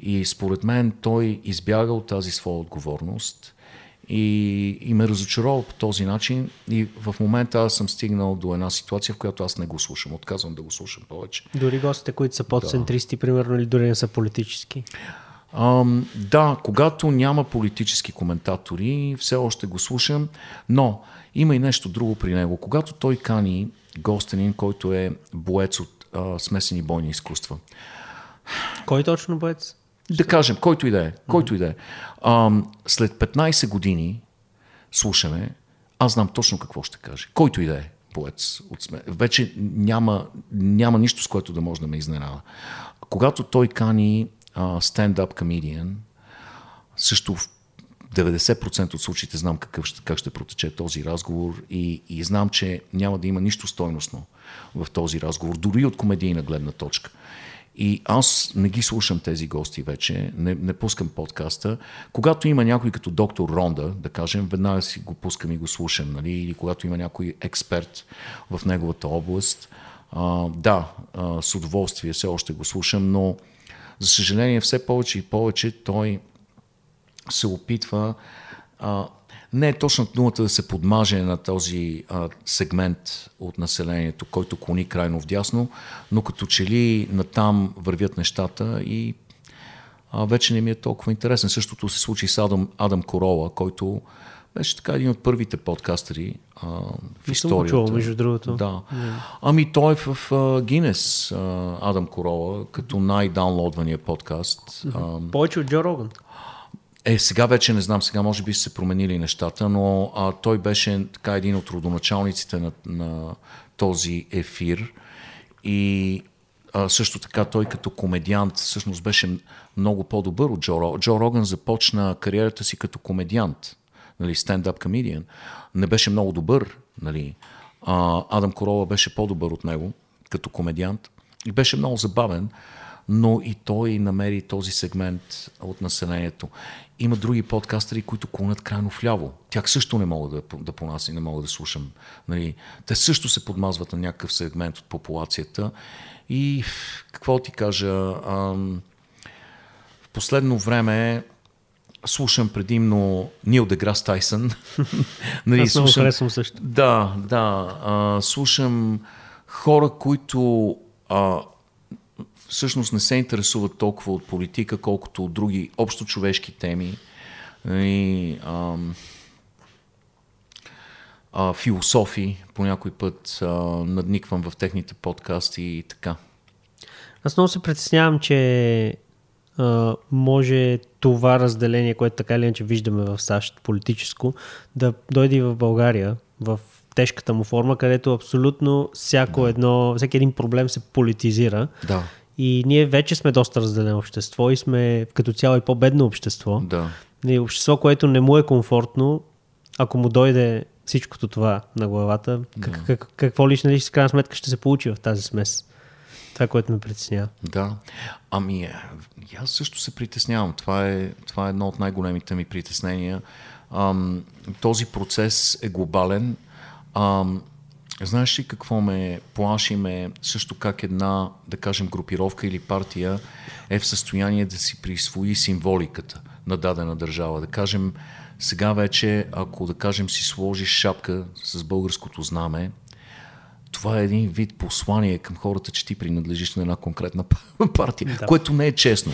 И според мен той избяга от тази своя отговорност и, и ме разочарова по този начин. И в момента аз съм стигнал до една ситуация, в която аз не го слушам. Отказвам да го слушам повече. Дори гостите, които са подцентристи, да. примерно, или дори не са политически? Ам, да, когато няма политически коментатори, все още го слушам, но има и нещо друго при него. Когато той кани гостенин, който е боец от а, смесени бойни изкуства. Кой точно боец? Да кажем, който и да е. Който и да е. след 15 години слушаме, аз знам точно какво ще каже. Който и да е поец от сме. Вече няма, няма нищо, с което да може да ме изненада. Когато той кани стендап комедиан, също в 90% от случаите знам какъв, как ще протече този разговор и, и знам, че няма да има нищо стойностно в този разговор, дори от комедийна гледна точка. И аз не ги слушам тези гости вече, не, не пускам подкаста. Когато има някой като доктор Ронда, да кажем, веднага си го пускам и го слушам. Нали? Или когато има някой експерт в неговата област, а, да, а, с удоволствие все още го слушам, но за съжаление все повече и повече той се опитва а, не е точно думата да се подмаже на този а, сегмент от населението, който клони крайно вдясно, но като че ли натам вървят нещата и а, вече не ми е толкова интересен. Същото се случи с Адам, Адам Корола, който беше така един от първите подкастери а, в историята. Чувал, между другото. Да. Yeah. Ами той е в Гинес, Адам Корола, като най-даунлодвания подкаст. Mm-hmm. Повече от Джо Роган. Е, сега вече не знам, сега може би са се променили нещата, но а, той беше така един от родоначалниците на, на този ефир и а, също така той като комедиант всъщност беше много по-добър от Джо Роган. Джо Роган започна кариерата си като комедиант, нали, стендап комедиан. Не беше много добър, нали. А, Адам Корола беше по-добър от него като комедиант и беше много забавен но и той намери този сегмент от населението. Има други подкастери, които клонят крайно вляво. Тях също не мога да, да понася и не мога да слушам. Нали, те също се подмазват на някакъв сегмент от популацията. И какво ти кажа, ам, в последно време слушам предимно Нил Деграс Тайсън. нали, Аз много харесвам също. Да, да. А, слушам хора, които а, всъщност не се интересуват толкова от политика, колкото от други общо човешки теми. И, ам, а, философи, по някой път а, надниквам в техните подкасти и така. Аз много се притеснявам, че а, може това разделение, което така или иначе виждаме в САЩ, политическо, да дойде и в България, в тежката му форма, където абсолютно всяко да. едно, всеки един проблем се политизира. Да. И ние вече сме доста разделено общество и сме като цяло и по-бедно общество. Да. И общество, което не му е комфортно, ако му дойде всичкото това на главата, да. как, как, какво лично ли, с крайна сметка ще се получи в тази смес? Това, което ме притеснява. Да. Ами, е, аз също се притеснявам. Това е, това е едно от най-големите ми притеснения. Ам, този процес е глобален. Ам, Знаеш ли какво ме плаши ме също как една, да кажем, групировка или партия е в състояние да си присвои символиката на дадена държава. Да кажем, сега вече, ако да кажем си сложиш шапка с българското знаме, това е един вид послание към хората, че ти принадлежиш на една конкретна партия, да. което не е честно.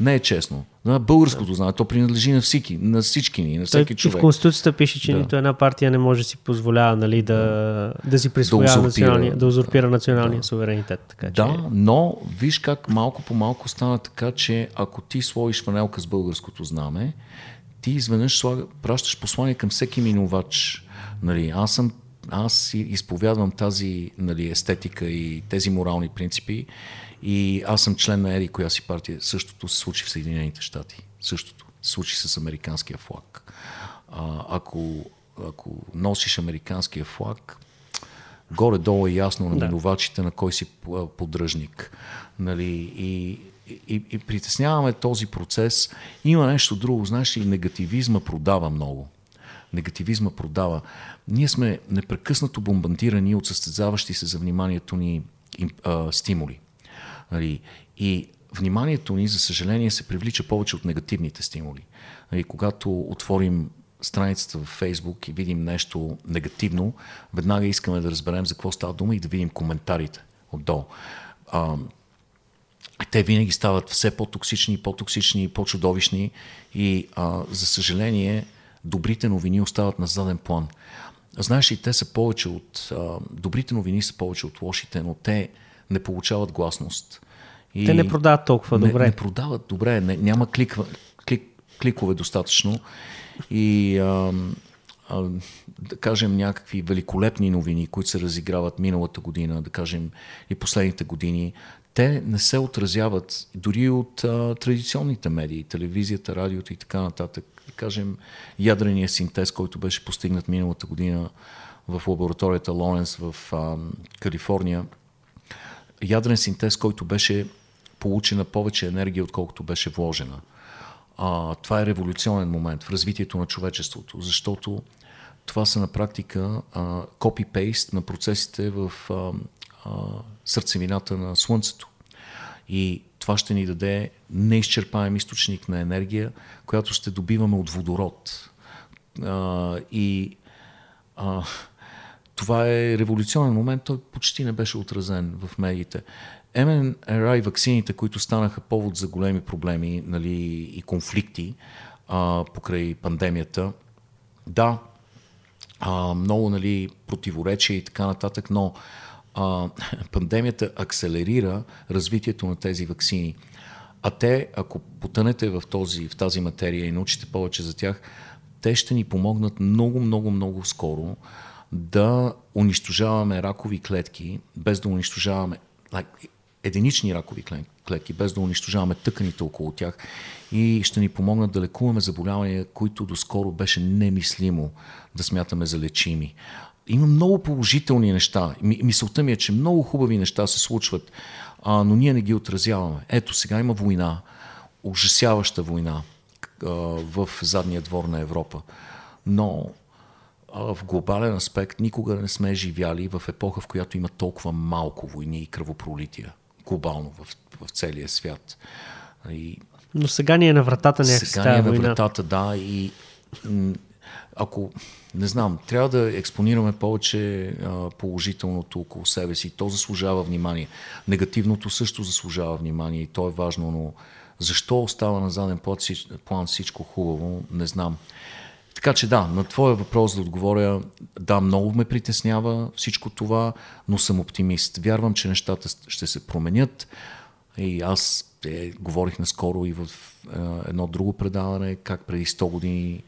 Не е честно. На българското знае, то принадлежи на всички, на всички ни, на всеки Той, човек. В Конституцията пише, че да. нито една партия не може да си позволява нали, да, да си присвоява да националния, да узурпира националния да. суверенитет. Така, да, че... но виж как малко по малко стана така, че ако ти сложиш фанелка с българското знаме, ти изведнъж слага, пращаш послание към всеки минувач. Нали, аз съм аз изповядвам тази нали, естетика и тези морални принципи и аз съм член на Еди, коя си партия. Същото се случи в Съединените щати. Същото се случи с американския флаг. А, ако, ако носиш американския флаг, горе-долу е ясно на минувачите на кой си поддръжник. Нали, и, и, и притесняваме този процес. Има нещо друго, знаеш ли, негативизма продава много. Негативизма продава. Ние сме непрекъснато бомбандирани от състезаващи се за вниманието ни а, стимули. Нали, и вниманието ни, за съжаление, се привлича повече от негативните стимули. Нали, когато отворим страницата в Фейсбук и видим нещо негативно, веднага искаме да разберем за какво става дума и да видим коментарите отдолу. А, те винаги стават все по-токсични, по-токсични, по-чудовищни и а, за съжаление добрите новини остават на заден план. Знаеш ли, те са повече от... А, добрите новини са повече от лошите, но те не получават гласност. И те не продават толкова не, добре. Не продават добре, не, няма кликва, клик, кликове достатъчно. И а, а, да кажем някакви великолепни новини, които се разиграват миналата година, да кажем и последните години, те не се отразяват дори от а, традиционните медии, телевизията, радиото и така нататък. Да кажем, ядрения синтез, който беше постигнат миналата година в лабораторията Лоренс в а, Калифорния, ядрен синтез, който беше получена повече енергия, отколкото беше вложена. А, това е революционен момент в развитието на човечеството, защото това са на практика копи-пейст на процесите в а, а, сърцевината на Слънцето. И това ще ни даде неизчерпаем източник на енергия, която ще добиваме от водород. А, и а, това е революционен момент, той почти не беше отразен в медиите. MNRI ваксините, които станаха повод за големи проблеми нали, и конфликти а, покрай пандемията, да, а, много нали, противоречия и така нататък, но а, пандемията акселерира развитието на тези вакцини. А те, ако потънете в, този, в тази материя и научите повече за тях, те ще ни помогнат много, много, много скоро да унищожаваме ракови клетки, без да унищожаваме like, единични ракови клетки, без да унищожаваме тъканите около тях и ще ни помогнат да лекуваме заболявания, които доскоро беше немислимо да смятаме за лечими. Има много положителни неща. Мисълта ми е, че много хубави неща се случват, а, но ние не ги отразяваме. Ето, сега има война, ужасяваща война а, в задния двор на Европа. Но в глобален аспект никога не сме живяли в епоха, в която има толкова малко войни и кръвопролития глобално в, в целия свят. И, Но сега ни е на вратата някакси Сега ни е на вратата, да. И ако, не знам, трябва да експонираме повече а, положителното около себе си. То заслужава внимание. Негативното също заслужава внимание и то е важно, но защо остава на заден план всичко хубаво, не знам. Така че да, на твоя въпрос да отговоря, да, много ме притеснява всичко това, но съм оптимист. Вярвам, че нещата ще се променят. И аз е, говорих наскоро и в е, едно друго предаване, как преди 100 години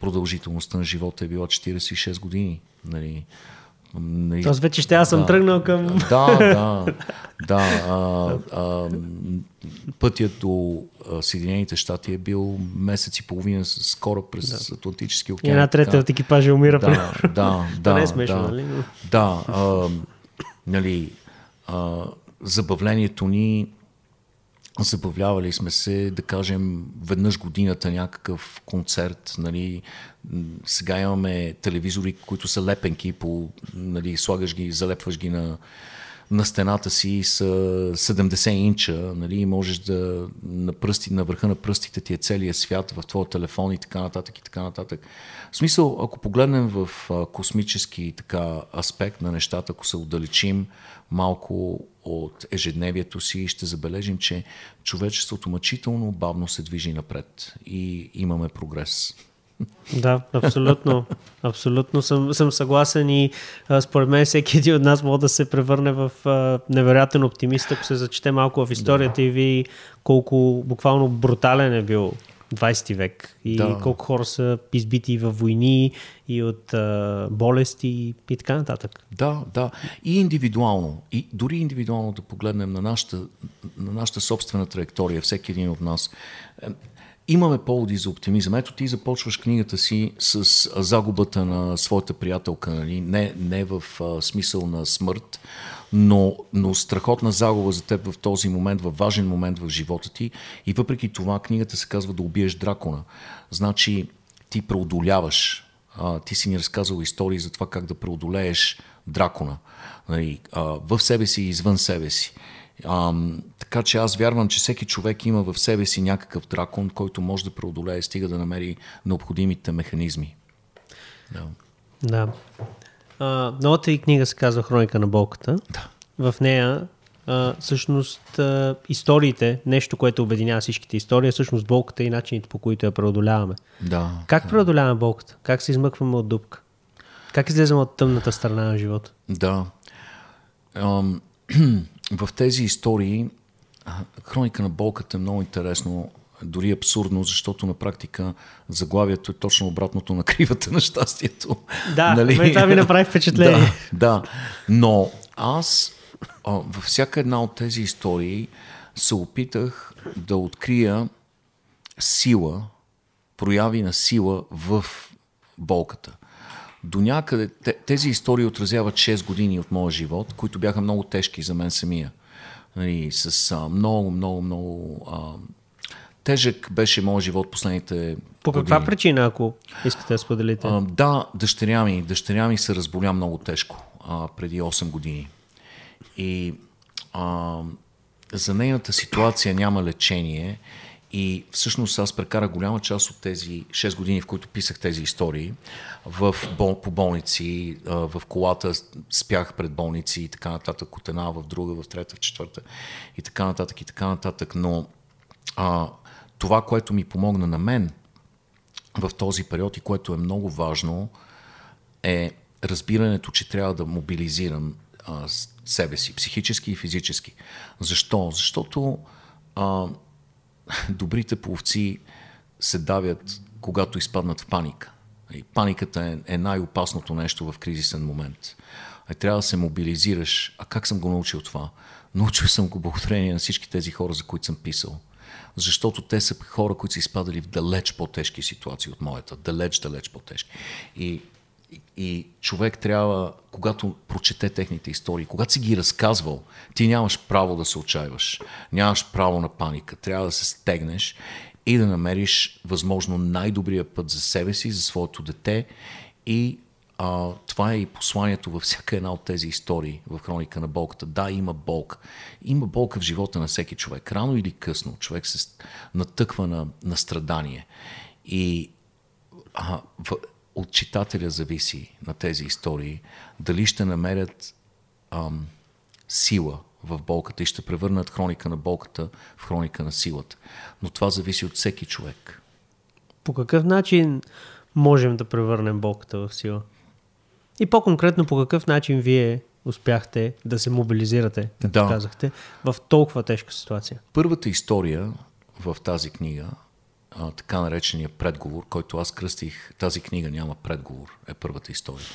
продължителността на живота е била 46 години. Нали, Нали, Тоест вече ще аз съм да, тръгнал към... Да, да, да. А, а, пътят до Съединените щати е бил месец и половина с кора през да. Атлантически океан. И една трета от екипажа умира. Да, да, да. не е смешно, да, нали? Да, а, нали, а, забавлението ни Забавлявали сме се, да кажем, веднъж годината някакъв концерт. Нали. Сега имаме телевизори, които са лепенки, по, нали, слагаш ги, залепваш ги на, на стената си са 70 инча, нали, можеш да на, пръсти, на върха на пръстите ти е целият свят в твоя телефон и така нататък и така нататък. В смисъл, ако погледнем в космически така аспект на нещата, ако се отдалечим малко от ежедневието си, ще забележим, че човечеството мъчително бавно се движи напред и имаме прогрес. Да, абсолютно. Абсолютно съм, съм съгласен и а, според мен всеки един от нас може да се превърне в а, невероятен оптимист, ако се зачете малко в историята да. и ви колко буквално брутален е бил 20 век и Да. колко хора са избити във войни и от а, болести и така нататък. Да, да. И индивидуално. И дори индивидуално да погледнем на нашата, на нашата собствена траектория, всеки един от нас. Е, Имаме поводи за оптимизъм. Ето ти започваш книгата си с загубата на своята приятелка, нали? не, не в а, смисъл на смърт, но, но страхотна загуба за теб в този момент, в важен момент в живота ти. И въпреки това книгата се казва да убиеш дракона. Значи ти преодоляваш а, ти си ни разказал истории за това как да преодолееш дракона нали, а, в себе си и извън себе си. А, така че аз вярвам, че всеки човек има в себе си някакъв дракон, който може да преодолее, стига да намери необходимите механизми. Да. Да. А, новата ви книга се казва Хроника на болката. Да. В нея а, всъщност а, историите, нещо, което обединява всичките истории, е всъщност болката и начините по които я преодоляваме. да. Как преодоляваме болката? Как се измъкваме от дупка? Как излезем от тъмната страна на живота? Да. Ам, в тези истории хроника на болката е много интересно, дори абсурдно, защото на практика заглавието е точно обратното на кривата на щастието. Да, мен това ми направи впечатление. Да, да. Но аз а, във всяка една от тези истории се опитах да открия сила, прояви на сила в болката. До някъде те- тези истории отразяват 6 години от моя живот, които бяха много тежки за мен самия. Нали, с а, много, много, много а, тежък беше моят живот последните По каква години. причина, ако искате да споделите? А, да, дъщеря ми, дъщеря ми се разболя много тежко а, преди 8 години. И а, за нейната ситуация няма лечение и всъщност аз прекарах голяма част от тези 6 години, в които писах тези истории в, бол, по болници, в колата спях пред болници и така нататък, от една в друга, в трета, в четвърта и така нататък и така нататък. Но а, това, което ми помогна на мен в този период и което е много важно, е разбирането, че трябва да мобилизирам а, себе си, психически и физически. Защо? Защото а, добрите пловци се давят, когато изпаднат в паника. И паниката е, е най-опасното нещо в кризисен момент. А трябва да се мобилизираш. А как съм го научил това? Научил съм го благодарение на всички тези хора, за които съм писал. Защото те са хора, които са изпадали в далеч по-тежки ситуации от моята. Далеч, далеч по-тежки. И, и, човек трябва, когато прочете техните истории, когато си ги разказвал, ти нямаш право да се отчаиваш. Нямаш право на паника. Трябва да се стегнеш и да намериш възможно най-добрия път за себе си, за своето дете и а, това е и посланието във всяка една от тези истории в хроника на болката. Да, има болка. Има болка в живота на всеки човек. Рано или късно човек се натъква на, на страдание. И а, в, от читателя зависи на тези истории дали ще намерят ам, сила в болката и ще превърнат хроника на болката в хроника на силата. Но това зависи от всеки човек. По какъв начин можем да превърнем болката в сила? И по-конкретно, по какъв начин вие успяхте да се мобилизирате, както Да. казахте, в толкова тежка ситуация? Първата история в тази книга, а, така наречения предговор, който аз кръстих, тази книга няма предговор, е първата история.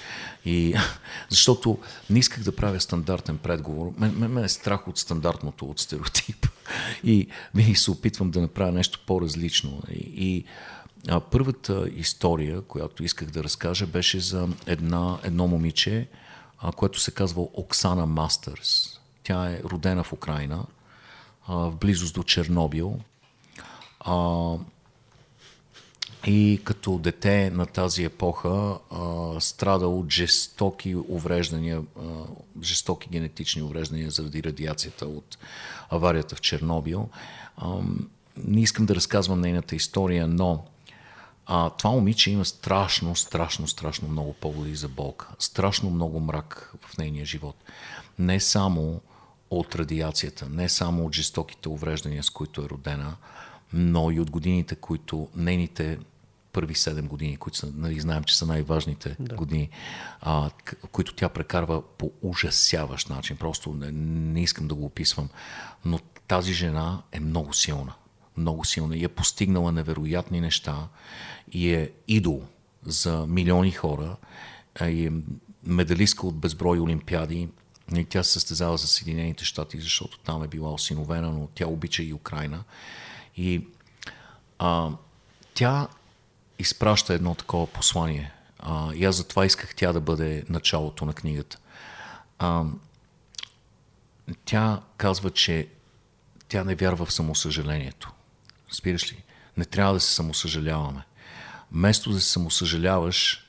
И, защото не исках да правя стандартен предговор. Мен, мен, мен е страх от стандартното, от стереотип. И винаги се опитвам да направя нещо по-различно. И, и а, първата история, която исках да разкажа, беше за една, едно момиче, а, което се казва Оксана Мастърс. Тя е родена в Украина, а, в близост до Чернобил. А, и като дете на тази епоха а, страда от жестоки увреждания, а, жестоки генетични увреждания заради радиацията от аварията в Чернобил. А, не искам да разказвам нейната история, но а, това момиче има страшно, страшно, страшно много поводи за болка. Страшно много мрак в нейния живот. Не само от радиацията, не само от жестоките увреждания, с които е родена, но и от годините, които нейните първи 7 години, които са, нали, знаем, че са най-важните да. години, а, които тя прекарва по ужасяващ начин. Просто не, не искам да го описвам. Но тази жена е много силна. Много силна и е постигнала невероятни неща и е идол за милиони хора и е медалистка от безброй олимпиади. И тя се състезава за Съединените щати, защото там е била осиновена, но тя обича и Украина. И а, тя изпраща едно такова послание. А, и аз затова исках тя да бъде началото на книгата. А, тя казва, че тя не вярва в самосъжалението. Спираш ли? Не трябва да се самосъжаляваме. Вместо да се самосъжаляваш,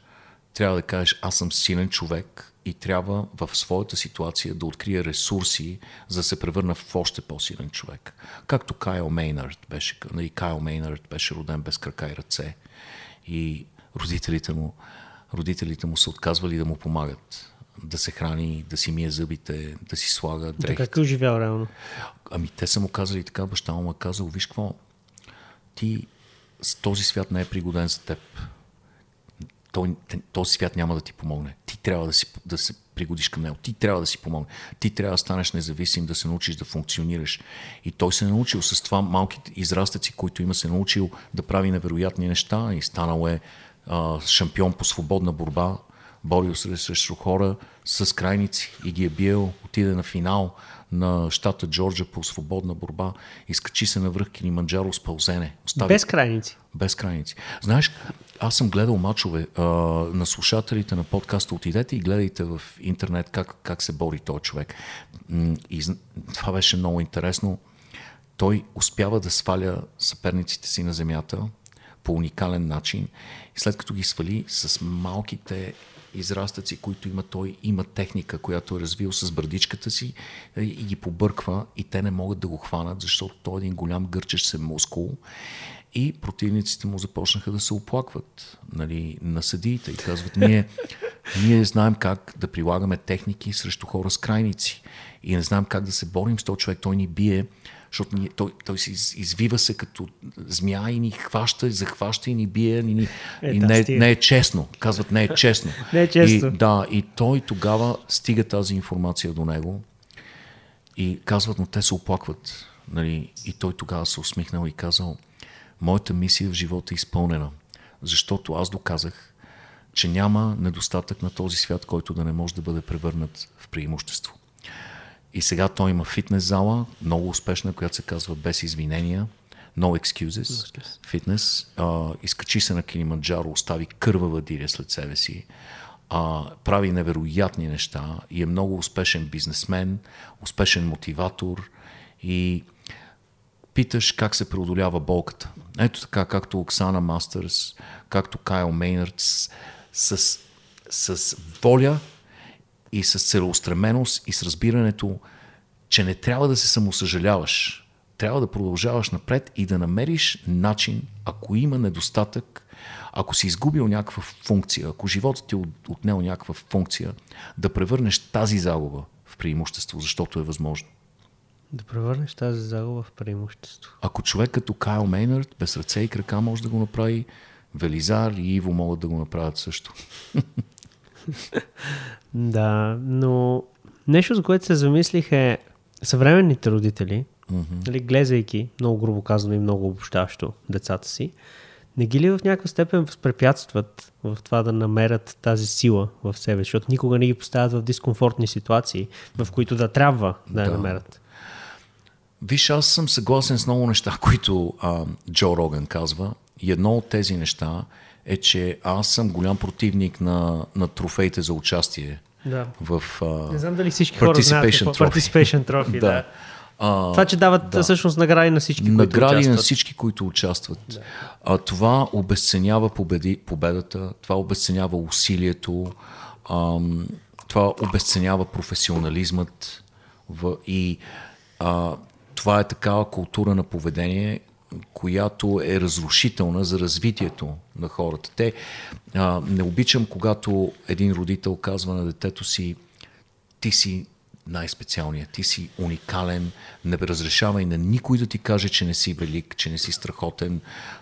трябва да кажеш, аз съм силен човек и трябва в своята ситуация да открия ресурси, за да се превърна в още по-силен човек. Както Кайл Мейнард беше, и нали, Кайл Мейнард беше роден без крака и ръце и родителите му, родителите му са отказвали да му помагат да се храни, да си мие зъбите, да си слага дрехите. Така как е оживял реално? Ами те са му казали така, баща му е казал, виж какво, ти този свят не е пригоден за теб. Той, този свят няма да ти помогне. Ти трябва да, си, да се пригодиш към него. Ти трябва да си помогне. Ти трябва да станеш независим, да се научиш да функционираш. И той се е научил с това малките израстъци, които има се научил да прави невероятни неща и станал е а, шампион по свободна борба борил се срещу хора с крайници и ги е бил, отиде на финал на щата Джорджа по свободна борба, изкачи се на връх Килиманджаро с пълзене. Остави... Без крайници. Без крайници. Знаеш, аз съм гледал мачове а, на слушателите на подкаста. Отидете и гледайте в интернет как, как се бори този човек. И това беше много интересно. Той успява да сваля съперниците си на земята по уникален начин. И след като ги свали с малките израстъци, които има той, има техника, която е развил с брадичката си е, и ги побърква и те не могат да го хванат, защото той е един голям гърчещ се мускул. И противниците му започнаха да се оплакват нали, на съдиите и казват, ние, ние знаем как да прилагаме техники срещу хора с крайници. И не знаем как да се борим с този човек, той ни бие защото ние, той, той се из, извива се като змия и ни хваща, захваща и ни бие. И, ни, е, и да, не, не е честно. Казват, не е честно. не е честно. И, да, и той тогава стига тази информация до него и казват, но те се оплакват. Нали? И той тогава се усмихнал и казал, моята мисия в живота е изпълнена, защото аз доказах, че няма недостатък на този свят, който да не може да бъде превърнат в преимущество. И сега той има фитнес зала, много успешна, която се казва Без извинения. No excuses. Фитнес. изкачи се на Килиманджаро, остави кървава диря след себе си. А, прави невероятни неща и е много успешен бизнесмен, успешен мотиватор и питаш как се преодолява болката. Ето така, както Оксана Мастърс, както Кайл Мейнард, с, с, с воля и с целеустременост и с разбирането, че не трябва да се самосъжаляваш. Трябва да продължаваш напред и да намериш начин, ако има недостатък, ако си изгубил някаква функция, ако животът ти е отнел някаква функция, да превърнеш тази загуба в преимущество, защото е възможно. Да превърнеш тази загуба в преимущество. Ако човек като Кайл Мейнард, без ръце и крака, може да го направи, Велизар и Иво могат да го направят също. да, но нещо, за което се замислих е съвременните родители, mm-hmm. нали, гледайки, много грубо казано и много обобщаващо децата си, не ги ли в някаква степен възпрепятстват в това да намерят тази сила в себе, защото никога не ги поставят в дискомфортни ситуации, в които да трябва да, да. я намерят? Виж, аз съм съгласен с много неща, които а, Джо Роган казва. И едно от тези неща е, че аз съм голям противник на, на трофеите за участие да. в uh, Не знам дали всички хора знаят Participation Trophy. да. да. А, това, че дават да. всъщност награди на всички, награди които участват. на всички, които участват. Да. А, това обесценява победи, победата, това обесценява усилието, ам, това обесценява професионализмът в, и а, това е такава култура на поведение, която е разрушителна за развитието на хората. Те а, не обичам, когато един родител казва на детето си, ти си най-специалният, ти си уникален, не разрешавай на никой да ти каже, че не си велик, че не си страхотен,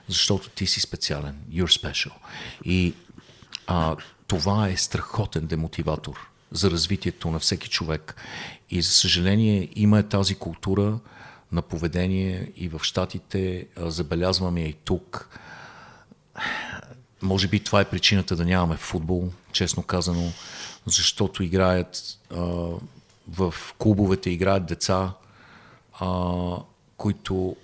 защото ти си специален. You're special. И а, това е страхотен демотиватор за развитието на всеки човек. И за съжаление има е тази култура, на поведение и в Штатите, забелязваме и тук. Може би това е причината да нямаме футбол, честно казано, защото играят в клубовете играят деца, които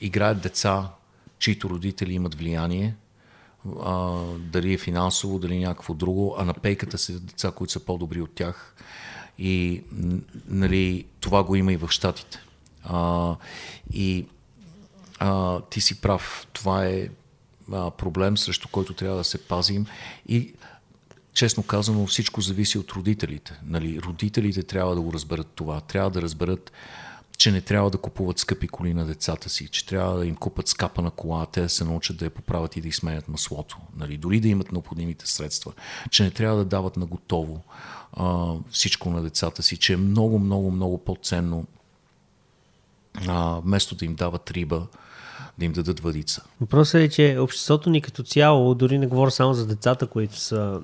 играят деца, чието родители имат влияние, дали е финансово, дали някакво друго, а на пейката са деца, които са по-добри от тях. И нали, това го има и в Штатите. А, и а, ти си прав, това е а, проблем, срещу който трябва да се пазим. И честно казано, всичко зависи от родителите. Нали, родителите трябва да го разберат това. Трябва да разберат, че не трябва да купуват скъпи коли на децата си, че трябва да им купат скапа на кола, те да се научат да я поправят и да изменят маслото. Нали, дори да имат необходимите средства. Че не трябва да дават на готово а, всичко на децата си, че е много, много, много по-ценно а, вместо да им дават риба, да им дадат въдица. Въпросът е, че обществото ни като цяло, дори не говоря само за децата, които са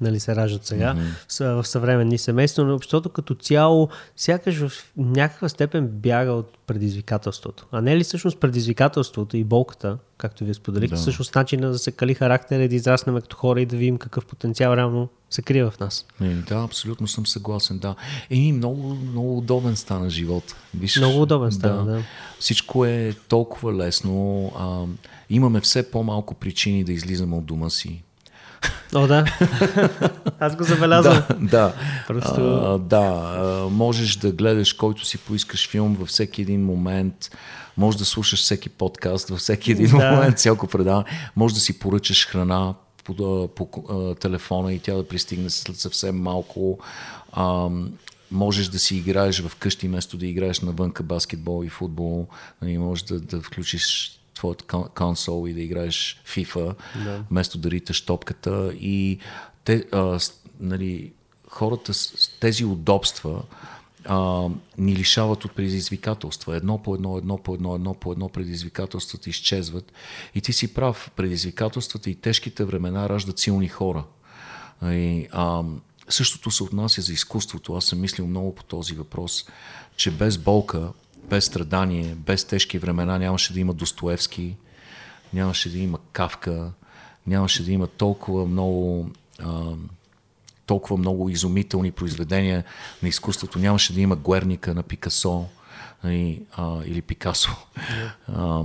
нали, се раждат сега mm-hmm. в съвременни семейства, но обществото като цяло сякаш в някаква степен бяга от предизвикателството. А не ли всъщност предизвикателството и болката, както вие споделихте, да. всъщност начина да се кали характер и да израснем като хора и да видим какъв потенциал реално се крие в нас. Не, да, абсолютно съм съгласен, да. Еми, много, много удобен стана живот. Виж, много удобен стана, да. да. Всичко е толкова лесно. А, имаме все по-малко причини да излизаме от дома си. О, да. Аз го забелязвам. да, да. Просто... А, да, а, можеш да гледаш който си поискаш филм във всеки един момент. Може да слушаш всеки подкаст във всеки един да. момент, всяко предаване. Може да си поръчаш храна по, по, по телефона и тя да пристигне след съвсем малко. А, можеш да си играеш в къщи, вместо да играеш навънка баскетбол и футбол. Нали, можеш да, да включиш твоят консол и да играеш FIFA, да. вместо да риташ топката. И те, а, нали, хората с тези удобства а, ни лишават от предизвикателства. Едно по едно, едно по едно, едно по едно предизвикателствата изчезват. И ти си прав, предизвикателствата и тежките времена раждат силни хора. И, а, същото се отнася за изкуството. Аз съм мислил много по този въпрос, че без болка без страдание, без тежки времена нямаше да има Достоевски, нямаше да има Кавка, нямаше да има толкова много а, толкова много изумителни произведения на изкуството. Нямаше да има Гуерника на Пикасо и, а, или Пикасо. А,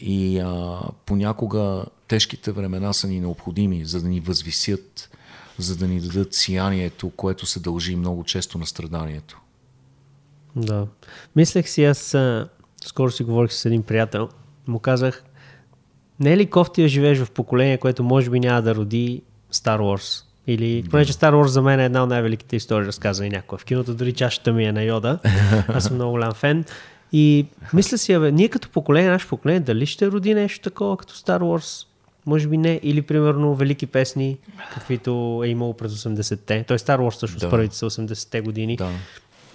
и а, понякога тежките времена са ни необходими, за да ни възвисят, за да ни дадат сиянието, което се дължи много често на страданието. Да. Мислех си, аз скоро си говорих с един приятел, му казах, не е ли кофти да живееш в поколение, което може би няма да роди Star Wars? Или, понеже Star Wars за мен е една от най-великите истории, разказани някога. В киното дори чашата ми е на Йода. Аз съм много голям фен. И мисля си, бе, ние като поколение, наше поколение, дали ще роди нещо такова като Star Wars? Може би не. Или, примерно, велики песни, каквито е имало през 80-те. Той Star Wars също да. първите са 80-те години. Да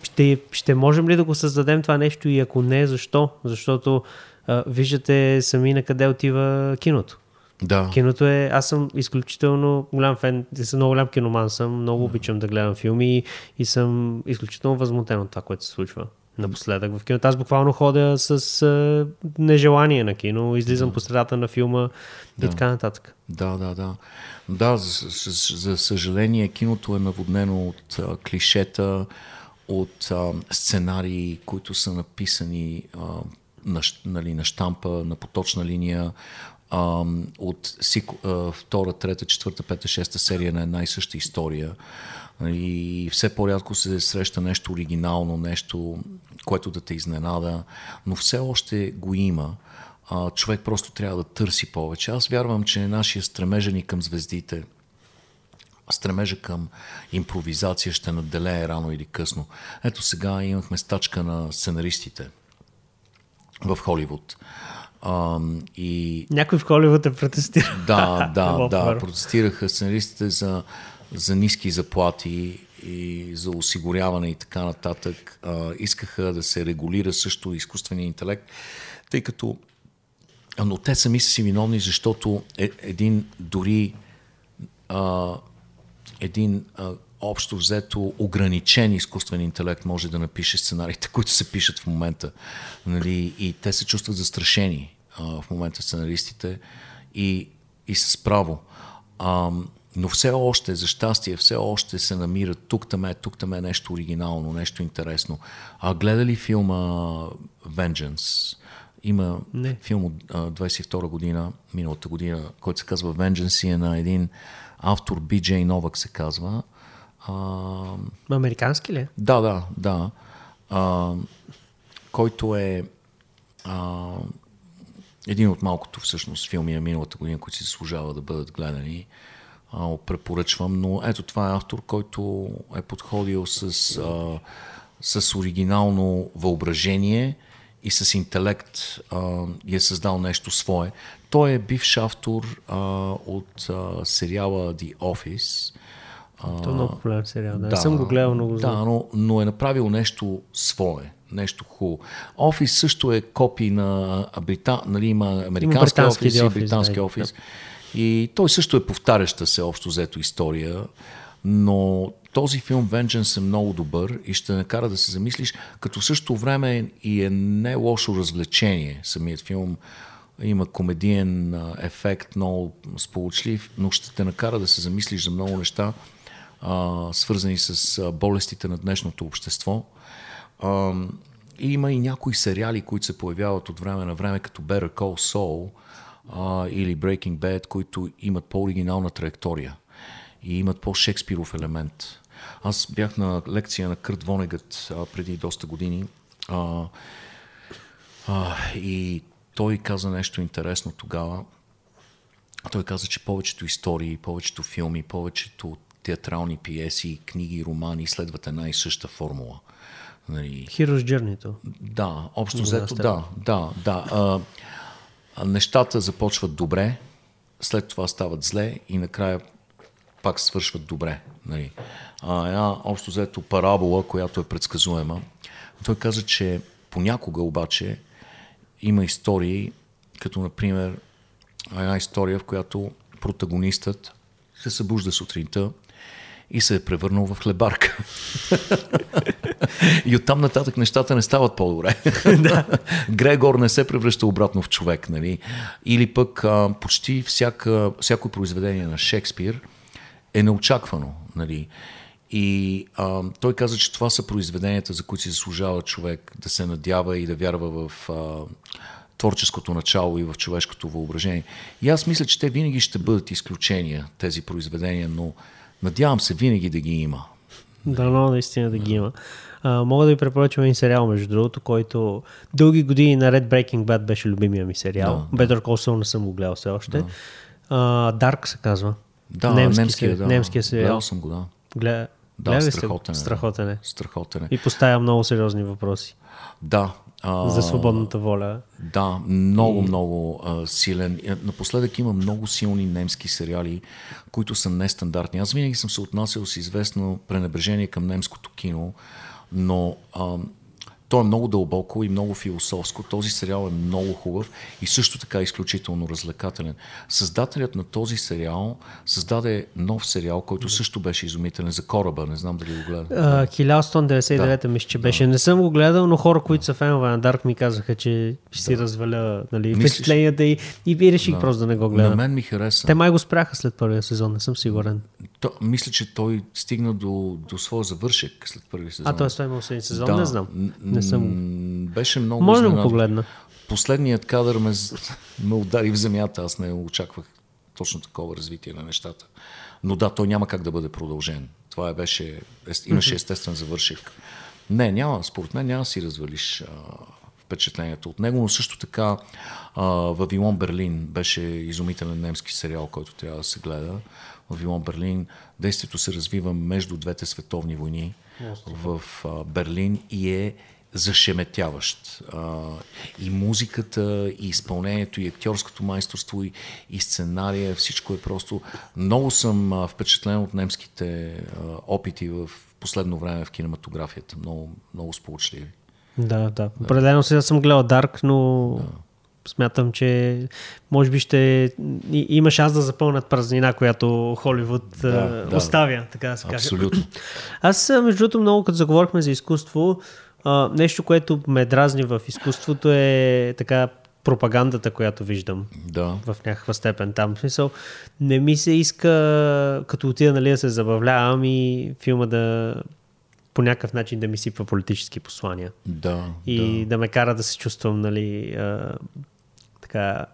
ще, ще можем ли да го създадем това нещо и ако не, защо? Защото а, виждате сами на къде отива киното. Да. Киното е... Аз съм изключително голям фен, съм много голям киноман съм, много да. обичам да гледам филми и, и съм изключително възмутен от това, което се случва напоследък в киното. Аз буквално ходя с а, нежелание на кино, излизам да. по средата на филма да. и така нататък. Да, да, да. Да, за, за, за съжаление киното е наводнено от а, клишета, от а, сценарии, които са написани а, на, нали, на штампа, на поточна линия, а, от си, а, втора, трета, четвърта, пета, шеста серия на една и съща история. И все по-рядко се среща нещо оригинално, нещо, което да те изненада, но все още го има. А, човек просто трябва да търси повече. Аз вярвам, че нашия стремежа към звездите – стремежа към импровизация ще наделее рано или късно. Ето сега имахме стачка на сценаристите в Холивуд. А, и... Някой в Холивуд е протестира. Да, да, да. Протестираха сценаристите за, за ниски заплати и за осигуряване и така нататък. А, искаха да се регулира също изкуствения интелект, тъй като но те сами са си виновни, защото е, един дори а, един а, общо взето ограничен изкуствен интелект може да напише сценариите, които се пишат в момента. Нали? И те се чувстват застрашени а, в момента сценаристите и, и с право. А, но все още, за щастие, все още се намират тук там е, тук там е нещо оригинално, нещо интересно. А гледа ли филма Vengeance? Има Не. филм от а, 22 година, миналата година, който се казва Vengeance и е на един автор BJ Новак се казва. А, Американски ли? е? да, да, да. А, който е а, един от малкото всъщност филми на миналата година, които си заслужава да бъдат гледани. А, препоръчвам, но ето това е автор, който е подходил с, а, с оригинално въображение и с интелект а, и е създал нещо свое. Той е бивш автор а, от а, сериала The Office. А, То е много популярен сериал. Да. Не съм го гледал, но го да, но, но е направил нещо свое, нещо хубаво. Офис също е копи на Брита... нали, има американски британски офис и Office, британски да, офис. И той също е повтаряща се общо взето история, но този филм Vengeance е много добър и ще накара да се замислиш, като в същото време и е не лошо развлечение. Самият филм има комедиен ефект, много сполучлив, но ще те накара да се замислиш за много неща, а, свързани с болестите на днешното общество. А, и има и някои сериали, които се появяват от време на време, като Better Call Saul а, или Breaking Bad, които имат по-оригинална траектория и имат по-шекспиров елемент. Аз бях на лекция на Кърт Вонегът а, преди доста години а, а, и той каза нещо интересно тогава. Той каза, че повечето истории, повечето филми, повечето театрални пиеси, книги, романи следват една и съща формула. Нали, Hero's Journey. да, общо взето, да, да, да. А, а, нещата започват добре, след това стават зле и накрая пак свършват добре. Нали. А, една общо взето парабола, която е предсказуема. Той каза, че понякога обаче има истории, като например една история, в която протагонистът се събужда сутринта и се е превърнал в хлебарка. И оттам нататък нещата не стават по-добре. Грегор не се превръща обратно в човек. Нали? Или пък а, почти всяка, всяко произведение на Шекспир е неочаквано. Нали? И а, той каза, че това са произведенията, за които си заслужава човек да се надява и да вярва в а, творческото начало и в човешкото въображение. И аз мисля, че те винаги ще бъдат изключения, тези произведения, но надявам се винаги да ги има. Да, но наистина да ги има. А, мога да ви препоръчам един сериал, между другото, който дълги години наред Breaking Bad беше любимия ми сериал. Да, Better Call Saul не съм го гледал все още. А, Dark се казва. Да, Немски немския, се- да. немския сериал. Гледал съм го, да. Гледа... Да, го? страхотен е. Страхотен е. Страхотен е. И поставя много сериозни въпроси Да. А, за свободната воля. Да, много, много а, силен. И, Напоследък има много силни немски сериали, които са нестандартни. Аз винаги съм се отнасял с известно пренебрежение към немското кино, но а, то е много дълбоко и много философско. Този сериал е много хубав и също така изключително развлекателен. Създателят на този сериал създаде нов сериал, който също беше изумителен за кораба. Не знам дали го гледа. А, 1199 мисля, че беше. Не съм го гледал, но хора, които са фенове на Dark ми казаха, че ще си разваля нали, впечатленията и, и реших просто да не го На гледам. мен ми хареса. Те май го спряха след първия сезон, не съм сигурен. То, мисля, че той стигна до, до своя завършек след първи сезон. А, т.е. той има един сезон, не знам. Не съм. Беше много Може да го погледна. Последният кадър ме, ме удари в земята. Аз не очаквах точно такова развитие на нещата. Но да, той няма как да бъде продължен. Това е беше, имаше естествен завършек. Не, няма, според мен няма да си развалиш а, впечатлението от него, но също така а, Вавилон Берлин беше изумителен немски сериал, който трябва да се гледа. Вавилон Берлин, действието се развива между двете световни войни в а, Берлин и е зашеметяващ. А, и музиката, и изпълнението, и актьорското майсторство, и, и сценария, всичко е просто... Много съм а, впечатлен от немските а, опити в последно време в кинематографията. Много, много сполучливи. Да, да. Определено сега съм гледал Dark, но Смятам, че може би ще има шанс да запълнят празнина, която Холивуд да, да. оставя, така да се каже. Абсолютно. Аз, между другото, много като заговорихме за изкуство, нещо, което ме дразни в изкуството е така пропагандата, която виждам да. в някаква степен там. В смисъл, не ми се иска, като отида нали, да се забавлявам и филма да по някакъв начин да ми сипва политически послания. Да. И да, да ме кара да се чувствам, нали, а, така,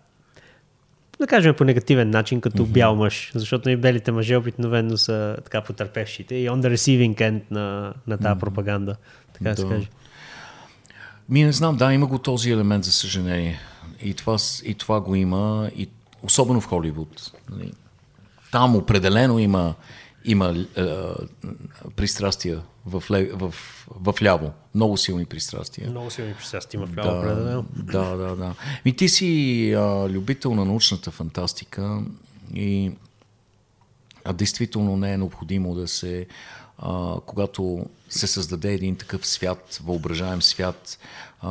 да кажем по негативен начин, като mm-hmm. бял мъж, защото и белите мъже обикновено са така потърпевшите и on the receiving end на, на тази mm-hmm. пропаганда, така да се каже. Ми не знам, да, има го този елемент, за съжаление. И това, и това го има, и особено в Холивуд. Нали. Там определено има, има е, пристрастия в, в, в ляво. Много силни пристрастия. Много силни пристрастия има в ляво, да, определено. Да, да, да. И ти си а, любител на научната фантастика и а, действително не е необходимо да се а, когато се създаде един такъв свят, въображаем свят, а,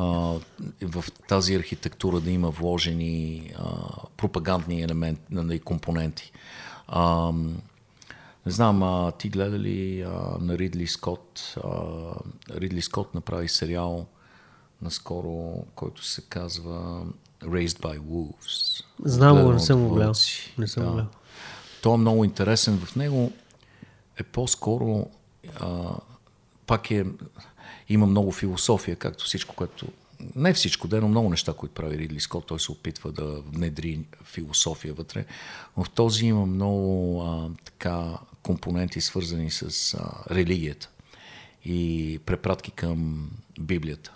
в тази архитектура да има вложени а, пропагандни елементи, нали, компоненти. А, не знам, а, ти гледа ли а, на Ридли Скот? А, Ридли Скот направи сериал наскоро, който се казва Raised by Wolves. Знам го, не съм го гледал. Не съм да. гледал. Той е много интересен. В него е по-скоро а, пак е, има много философия, както всичко, което не всичко, да, но много неща, които прави Ридли Скот, той се опитва да внедри философия вътре. Но в този има много а, така компоненти, свързани с а, религията и препратки към Библията.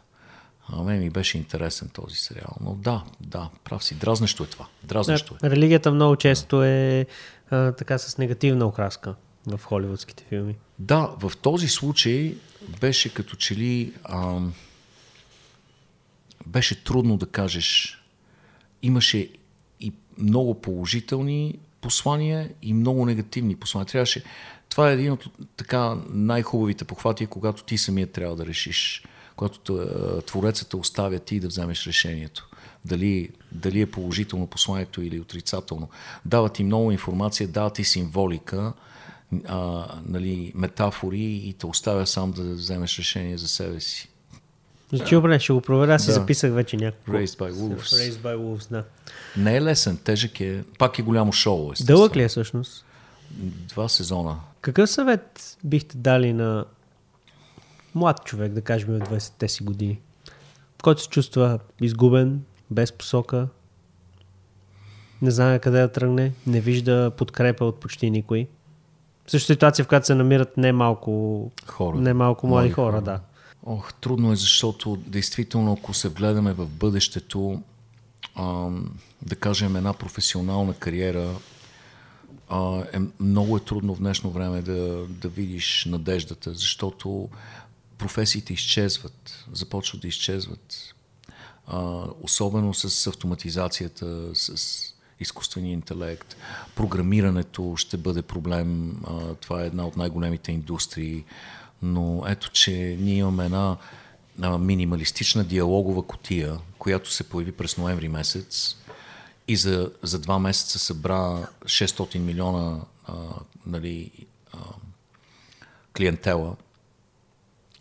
А мен ми беше интересен този сериал. Но да, да, прав си. Дразнещо е това. Дразнещо е. Религията много често е а, така с негативна окраска в холивудските филми. Да, в този случай беше като че ли а, беше трудно да кажеш. Имаше и много положителни послания и много негативни послания. Трябваше, това е един от така най-хубавите похвати, когато ти самият трябва да решиш, когато творецата оставя ти да вземеш решението. Дали, дали е положително посланието или отрицателно. Дава ти много информация, дава ти символика, а, нали, метафори и те оставя сам да вземеш решение за себе си. Значи, добре, ще го проверя. Аз си да. записах вече някакво. Raised by Wolves. Raised by Wolves, да. Не е лесен, тежък е. Пак е голямо шоу. Естествено. Дълъг ли е всъщност? Два сезона. Какъв съвет бихте дали на млад човек, да кажем от 20-те си години, който се чувства изгубен, без посока, не знае къде да тръгне, не вижда подкрепа от почти никой? Също ситуация, в която се намират немалко хора. Немалко млади хора, хора, да. Ох, трудно е, защото действително, ако се вгледаме в бъдещето, а, да кажем една професионална кариера, а, е, много е трудно в днешно време да, да видиш надеждата, защото професиите изчезват, започват да изчезват. А, особено с автоматизацията, с изкуствения интелект. Програмирането ще бъде проблем. Това е една от най-големите индустрии. Но ето, че ние имаме една минималистична диалогова котия, която се появи през ноември месец и за, за два месеца събра 600 милиона а, нали, а, клиентела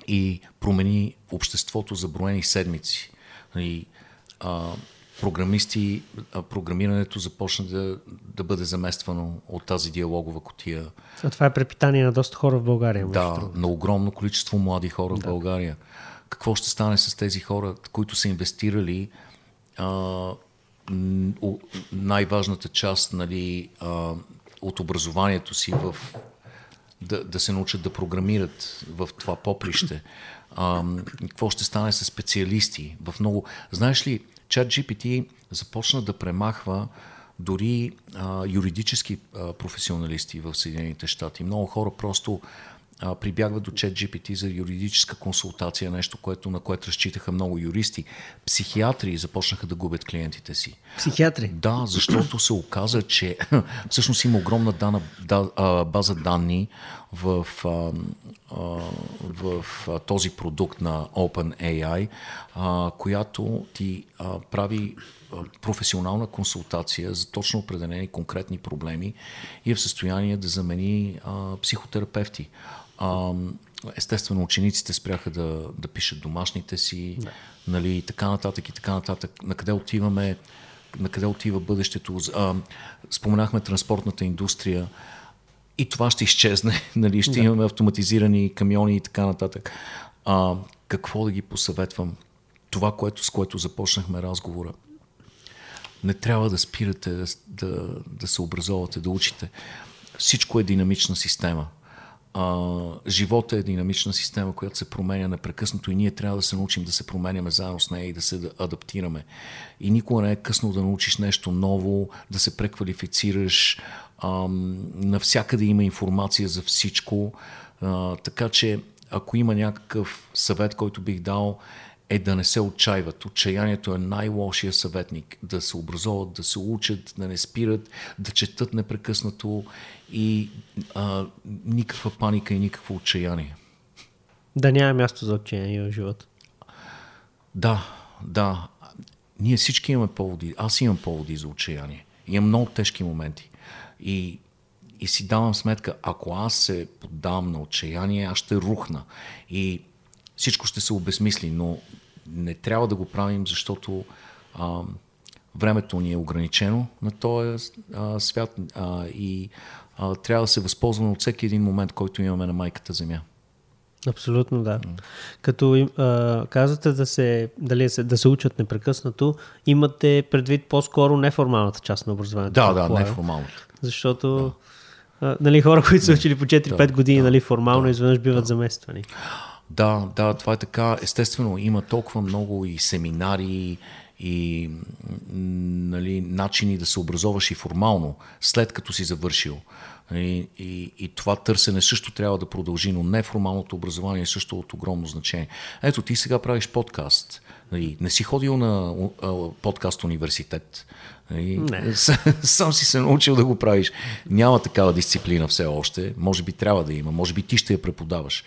и промени обществото за броени седмици. Нали, а, програмисти, програмирането започна да, да бъде замествано от тази диалогова котия. А това е препитание на доста хора в България. Да, на огромно количество млади хора да. в България. Какво ще стане с тези хора, които са инвестирали а, най-важната част нали, а, от образованието си в да, да се научат да програмират в това поприще. А, какво ще стане с специалисти в много... Знаеш ли, Чат GPT започна да премахва дори а, юридически а, професионалисти в Съединените щати. Много хора просто а, прибягват до чат GPT за юридическа консултация, нещо, което, на което разчитаха много юристи. Психиатри започнаха да губят клиентите си. Психиатри? Да, защото се оказа, че всъщност има огромна дана, да, а, база данни в, а, в този продукт на OpenAI, която ти прави професионална консултация за точно определени конкретни проблеми и е в състояние да замени психотерапевти. Естествено, учениците спряха да, да пишат домашните си, да. нали, и така нататък, и така нататък. На къде отиваме, на къде отива бъдещето. А, споменахме транспортната индустрия и това ще изчезне. Нали? Ще да. имаме автоматизирани камиони и така нататък. А, какво да ги посъветвам? Това, което, с което започнахме разговора. Не трябва да спирате да, да, да се образовате, да учите. Всичко е динамична система. А, живота е динамична система, която се променя непрекъснато и ние трябва да се научим да се променяме заедно с нея и да се адаптираме. И никога не е късно да научиш нещо ново, да се преквалифицираш. А, навсякъде има информация за всичко, а, така че ако има някакъв съвет, който бих дал, е да не се отчаиват. Отчаянието е най-лошия съветник. Да се образоват, да се учат, да не спират, да четат непрекъснато и а, никаква паника и никакво отчаяние. Да няма място за отчаяние в живота. Да, да. Ние всички имаме поводи. Аз имам поводи за отчаяние. Имам много тежки моменти. И, и си давам сметка, ако аз се поддавам на отчаяние, аз ще рухна. И всичко ще се обезмисли, но не трябва да го правим, защото а, времето ни е ограничено на този а, свят а, и а, трябва да се възползваме от всеки един момент, който имаме на майката Земя. Абсолютно, да. Mm. Като а, казвате да се, дали, да се учат непрекъснато, имате предвид по-скоро неформалната част на образованието. Да, да, неформалната. Защото да. Нали, хора, които са учили по 4-5 да, години, да, нали, формално да, изведнъж биват да. замествани. Да, да, това е така. Естествено, има толкова много и семинари, и нали, начини да се образоваш и формално, след като си завършил. И, и, и това търсене също трябва да продължи, но неформалното образование е също от огромно значение. Ето, ти сега правиш подкаст. Нали, не си ходил на подкаст университет. Нали, не. Сам си се научил да го правиш. Няма такава дисциплина все още. Може би трябва да има. Може би ти ще я преподаваш.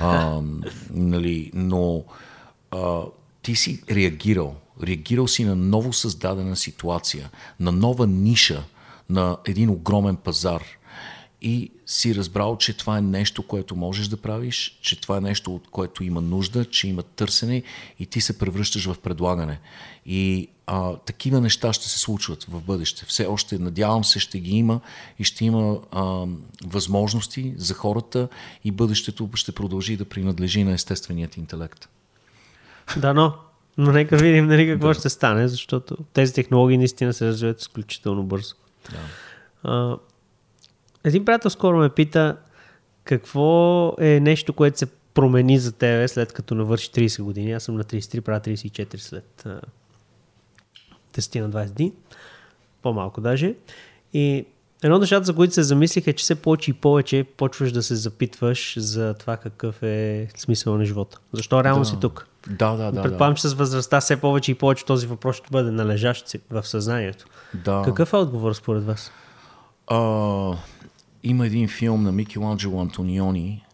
А, нали, но а, ти си реагирал. Реагирал си на ново създадена ситуация, на нова ниша, на един огромен пазар – и си разбрал, че това е нещо, което можеш да правиш, че това е нещо, от което има нужда, че има търсене и ти се превръщаш в предлагане. И а, такива неща ще се случват в бъдеще. Все още, надявам се, ще ги има и ще има а, възможности за хората и бъдещето ще продължи да принадлежи на естественият интелект. Да, но, но нека видим нали, какво да. ще стане, защото тези технологии наистина се развиват изключително бързо. Да. А, един приятел скоро ме пита какво е нещо, което се промени за тебе след като навърши 30 години. Аз съм на 33, правя 34 след а, 10 на 20 дни. По-малко даже. И едно от нещата, за които се замислих е, че все повече и повече почваш да се запитваш за това какъв е смисъл на живота. Защо реално да. си тук? Да, да, да. Предполагам, че с възрастта все повече и повече този въпрос ще бъде належащ в съзнанието. Да. Какъв е отговор според вас? А, има един филм на Микеланджело Антониони,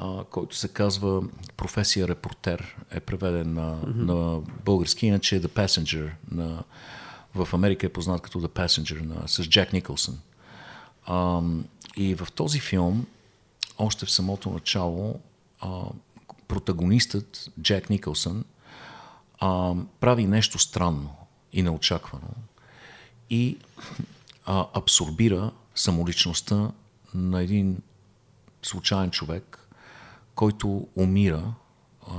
а, който се казва Професия репортер. Е преведен на, mm-hmm. на български, иначе е The Passenger. На, в Америка е познат като The Passenger на, с Джек Никълсън. А, и в този филм, още в самото начало, а, протагонистът Джек Никълсън а, прави нещо странно и неочаквано и а, абсорбира самоличността на един случайен човек, който умира, а,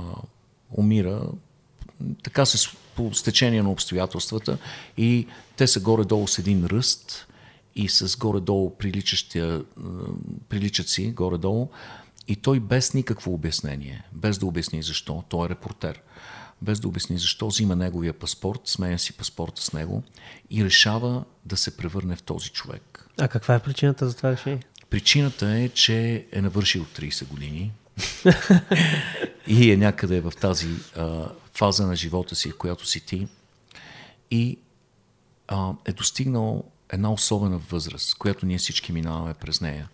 умира така се по стечение на обстоятелствата и те са горе-долу с един ръст и с горе-долу приличат си горе-долу и той без никакво обяснение, без да обясни защо, той е репортер, без да обясни защо, взима неговия паспорт, сменя си паспорта с него и решава да се превърне в този човек. А каква е причината за това решение? Причината е, че е навършил 30 години и е някъде в тази а, фаза на живота си, в която си ти и а, е достигнал една особена възраст, която ние всички минаваме през нея.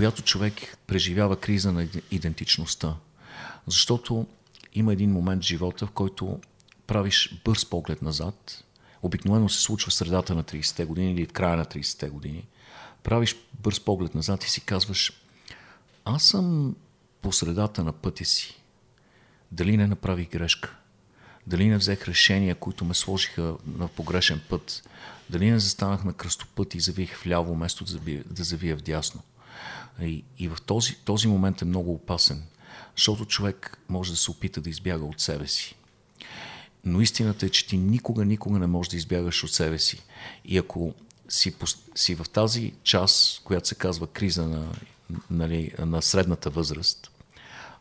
Която човек преживява криза на идентичността. Защото има един момент в живота, в който правиш бърз поглед назад. Обикновено се случва в средата на 30-те години или в края на 30-те години. Правиш бърз поглед назад и си казваш, аз съм по средата на пътя си. Дали не направих грешка? Дали не взех решения, които ме сложиха на погрешен път? Дали не застанах на кръстопът и завих вляво, вместо да завия вдясно? И, и в този, този момент е много опасен, защото човек може да се опита да избяга от себе си. Но истината е, че ти никога, никога не можеш да избягаш от себе си. И ако си, си в тази част, която се казва криза на, нали, на средната възраст,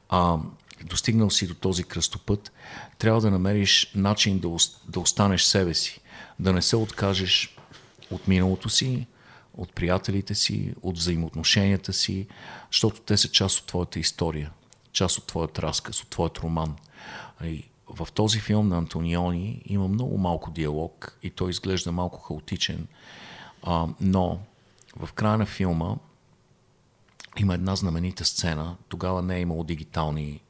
а, достигнал си до този кръстопът, трябва да намериш начин да, да останеш себе си, да не се откажеш от миналото си, от приятелите си, от взаимоотношенията си, защото те са част от твоята история, част от твоят разказ, от твоят роман. И в този филм на Антониони има много малко диалог и той изглежда малко хаотичен, а, но в края на филма има една знаменита сцена. Тогава не е имало дигитални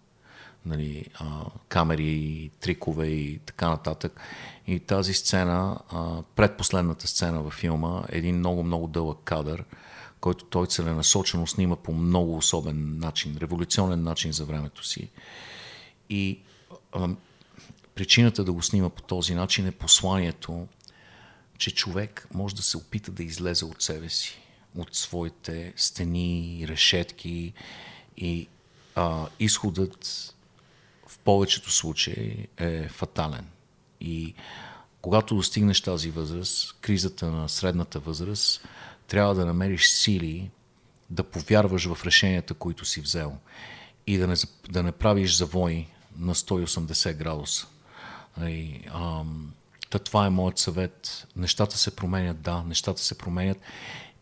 нали, а, камери, трикове и така нататък. И тази сцена, а, предпоследната сцена във филма, е един много-много дълъг кадър, който той целенасочено снима по много особен начин, революционен начин за времето си. И а, причината да го снима по този начин е посланието, че човек може да се опита да излезе от себе си, от своите стени, решетки и а, изходът повечето случаи е фатален. И когато достигнеш тази възраст, кризата на средната възраст, трябва да намериш сили да повярваш в решенията, които си взел и да не, да не правиш завой на 180 градуса. И, ам, та това е моят съвет. Нещата се променят, да, нещата се променят.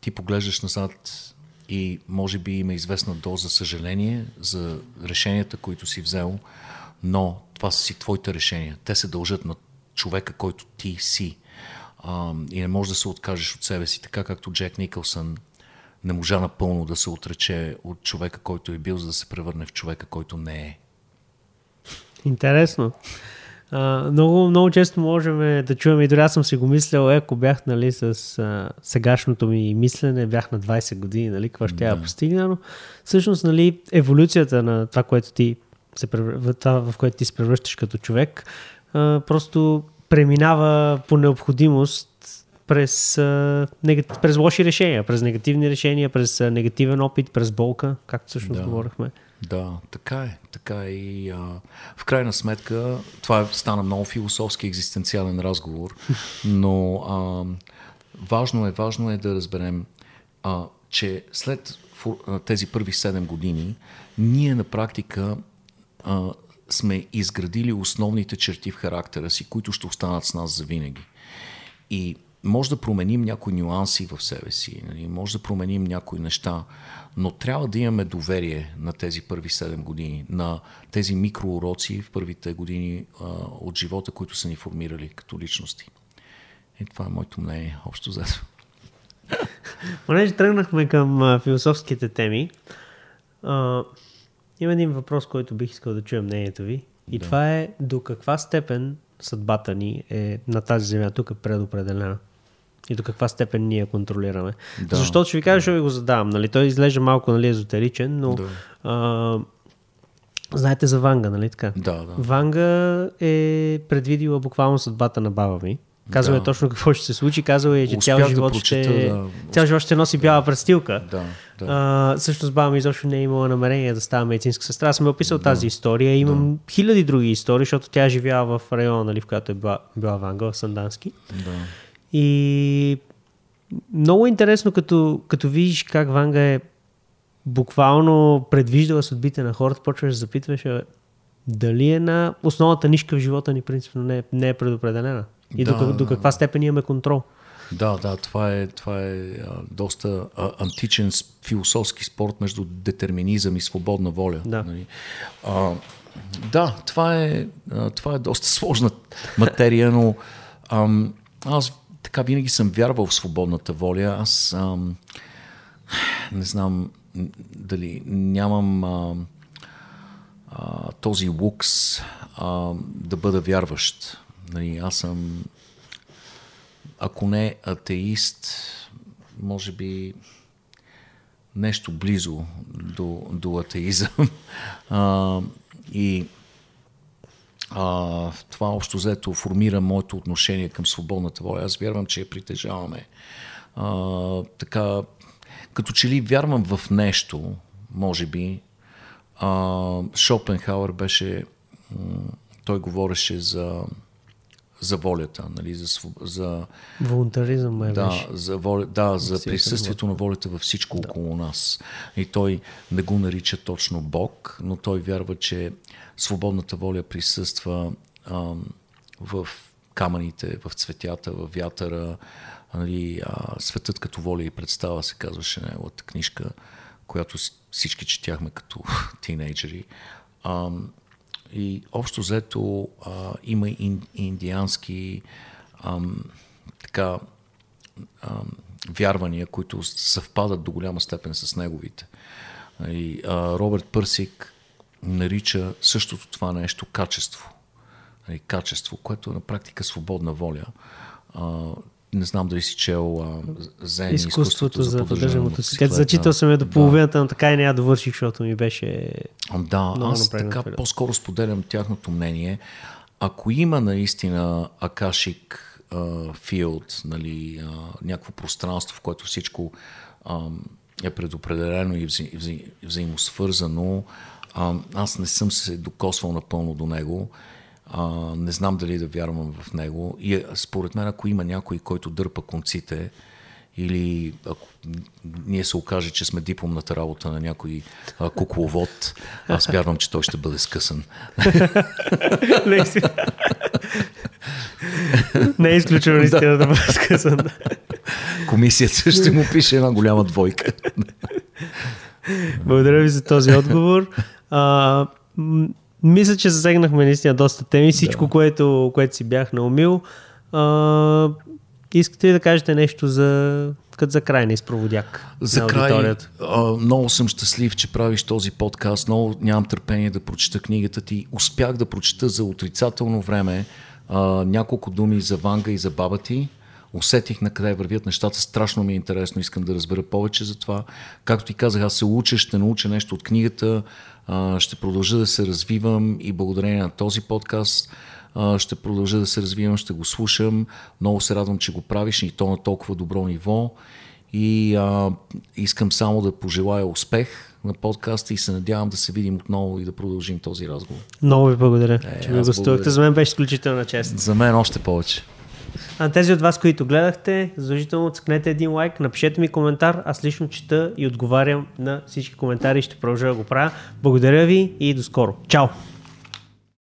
Ти поглеждаш назад и може би има известна доза съжаление за решенията, които си взел, но това са си твоите решения. Те се дължат на човека, който ти си. А, и не можеш да се откажеш от себе си, така както Джек Никълсън не можа напълно да се отрече от човека, който е бил, за да се превърне в човека, който не е. Интересно. А, много, много често можем да чуем и дори аз съм си го мислял, е, ако бях нали, с а, сегашното ми мислене, бях на 20 години, нали, какво ще да. постигна, но всъщност нали, еволюцията на това, което ти се превр... това, в което ти се превръщаш като човек, а, просто преминава по необходимост през, а, през лоши решения, през негативни решения, през а, негативен опит, през болка, както всъщност да. говорихме. Да, така е. Така е и а, в крайна сметка това стана много философски екзистенциален разговор, но а, важно е, важно е да разберем, а, че след тези първи 7 години ние на практика а, сме изградили основните черти в характера си, които ще останат с нас за винаги. И може да променим някои нюанси в себе си, нали? може да променим някои неща, но трябва да имаме доверие на тези първи 7 години, на тези микроуроци в първите години а, от живота, които са ни формирали като личности. И това е моето мнение, общо заедно. Понеже тръгнахме към а, философските теми, а, има един въпрос, който бих искал да чуя мнението ви. И да. това е до каква степен съдбата ни е на тази земя тук е предопределена и до каква степен ние контролираме. Да. Защото ще ви кажа, ще ви го задавам. Нали? Той изглежда малко нали, езотеричен, но да. а, знаете за Ванга, нали така? Да, да. Ванга е предвидила буквално съдбата на баба ми. Казва да. е точно какво ще се случи. Казва е, че цял живот, да прочита, ще, да. цял живот ще носи бяла престилка. Да, да. А, всъщност баба ми изобщо не е имала намерение да става медицинска сестра. Аз съм е описал да. тази история. Имам да. хиляди други истории, защото тя живява в района, нали, в която е била, била Ванга, в Сандански. Да. И много интересно, като, като видиш как Ванга е буквално предвиждала съдбите на хората, почваш да запитваш дали е на основната нишка в живота ни, принципно не е, не е предопределена. И да, до, до каква степен имаме контрол. Да, да, това е, това е а, доста а, античен философски спорт между детерминизъм и свободна воля. Да, нали? а, да това, е, а, това е доста сложна материя, но ам, аз така винаги съм вярвал в свободната воля. Аз ам, не знам дали нямам а, а, този лукс а, да бъда вярващ. Нали, аз съм, ако не атеист, може би нещо близо до, до атеизъм. А, и а, това общо взето формира моето отношение към свободната воля. Аз вярвам, че я притежаваме. А, така, като че ли вярвам в нещо, може би. А, Шопенхауер беше, той говореше за за волята, нали, за, за волонтаризъм е да, беше. за воля, да, за присъствието на волята във всичко да. около нас. И той не го нарича точно Бог, но той вярва, че свободната воля присъства ам, в камъните, в цветята, в вятъра. Нали, а, Светът като воля и представа се казваше неговата книжка, която всички четяхме като тинейджери. Ам, и общо взето а, има ин, индиански ам, така, ам, вярвания, които съвпадат до голяма степен с неговите. И, а, Робърт Пърсик нарича същото това нещо качество. И качество, което е на практика свободна воля. А, не знам дали си чел а, Зен изкуството, изкуството за, поддържане мотоциклет. Зачитал съм я до половината, да. но така и не я довърших, защото ми беше Да, много аз така период. по-скоро споделям тяхното мнение. Ако има наистина Акашик филд, нали, а, някакво пространство, в което всичко а, е предопределено и вза, вза, взаимосвързано, а, аз не съм се докосвал напълно до него. А, не знам дали да вярвам в него. И според мен, ако има някой, който дърпа конците, или ако ние се окаже, че сме дипломната работа на някой а, кукловод, аз вярвам, че той ще бъде скъсан. Не е изключено наистина да бъде скъсан. Комисията ще му пише една голяма двойка. Благодаря ви за този отговор. А, мисля, че засегнахме наистина доста теми. Всичко, да. което, което си бях наумил. А, искате ли да кажете нещо за, като за край на изпроводяк за на край, а, много съм щастлив, че правиш този подкаст. Много нямам търпение да прочета книгата ти. Успях да прочета за отрицателно време а, няколко думи за Ванга и за баба ти. Усетих на къде вървят нещата. Страшно ми е интересно. Искам да разбера повече за това. Както ти казах, аз се уча, ще науча нещо от книгата ще продължа да се развивам и благодарение на този подкаст ще продължа да се развивам, ще го слушам. Много се радвам, че го правиш и то на толкова добро ниво. И а, искам само да пожелая успех на подкаста и се надявам да се видим отново и да продължим този разговор. Много ви благодаря, е, че ми гостувахте. За мен беше изключителна чест. За мен още повече. А тези от вас, които гледахте, задължително цъкнете един лайк, напишете ми коментар. Аз лично чета и отговарям на всички коментари ще продължа да го правя. Благодаря ви и до скоро. Чао!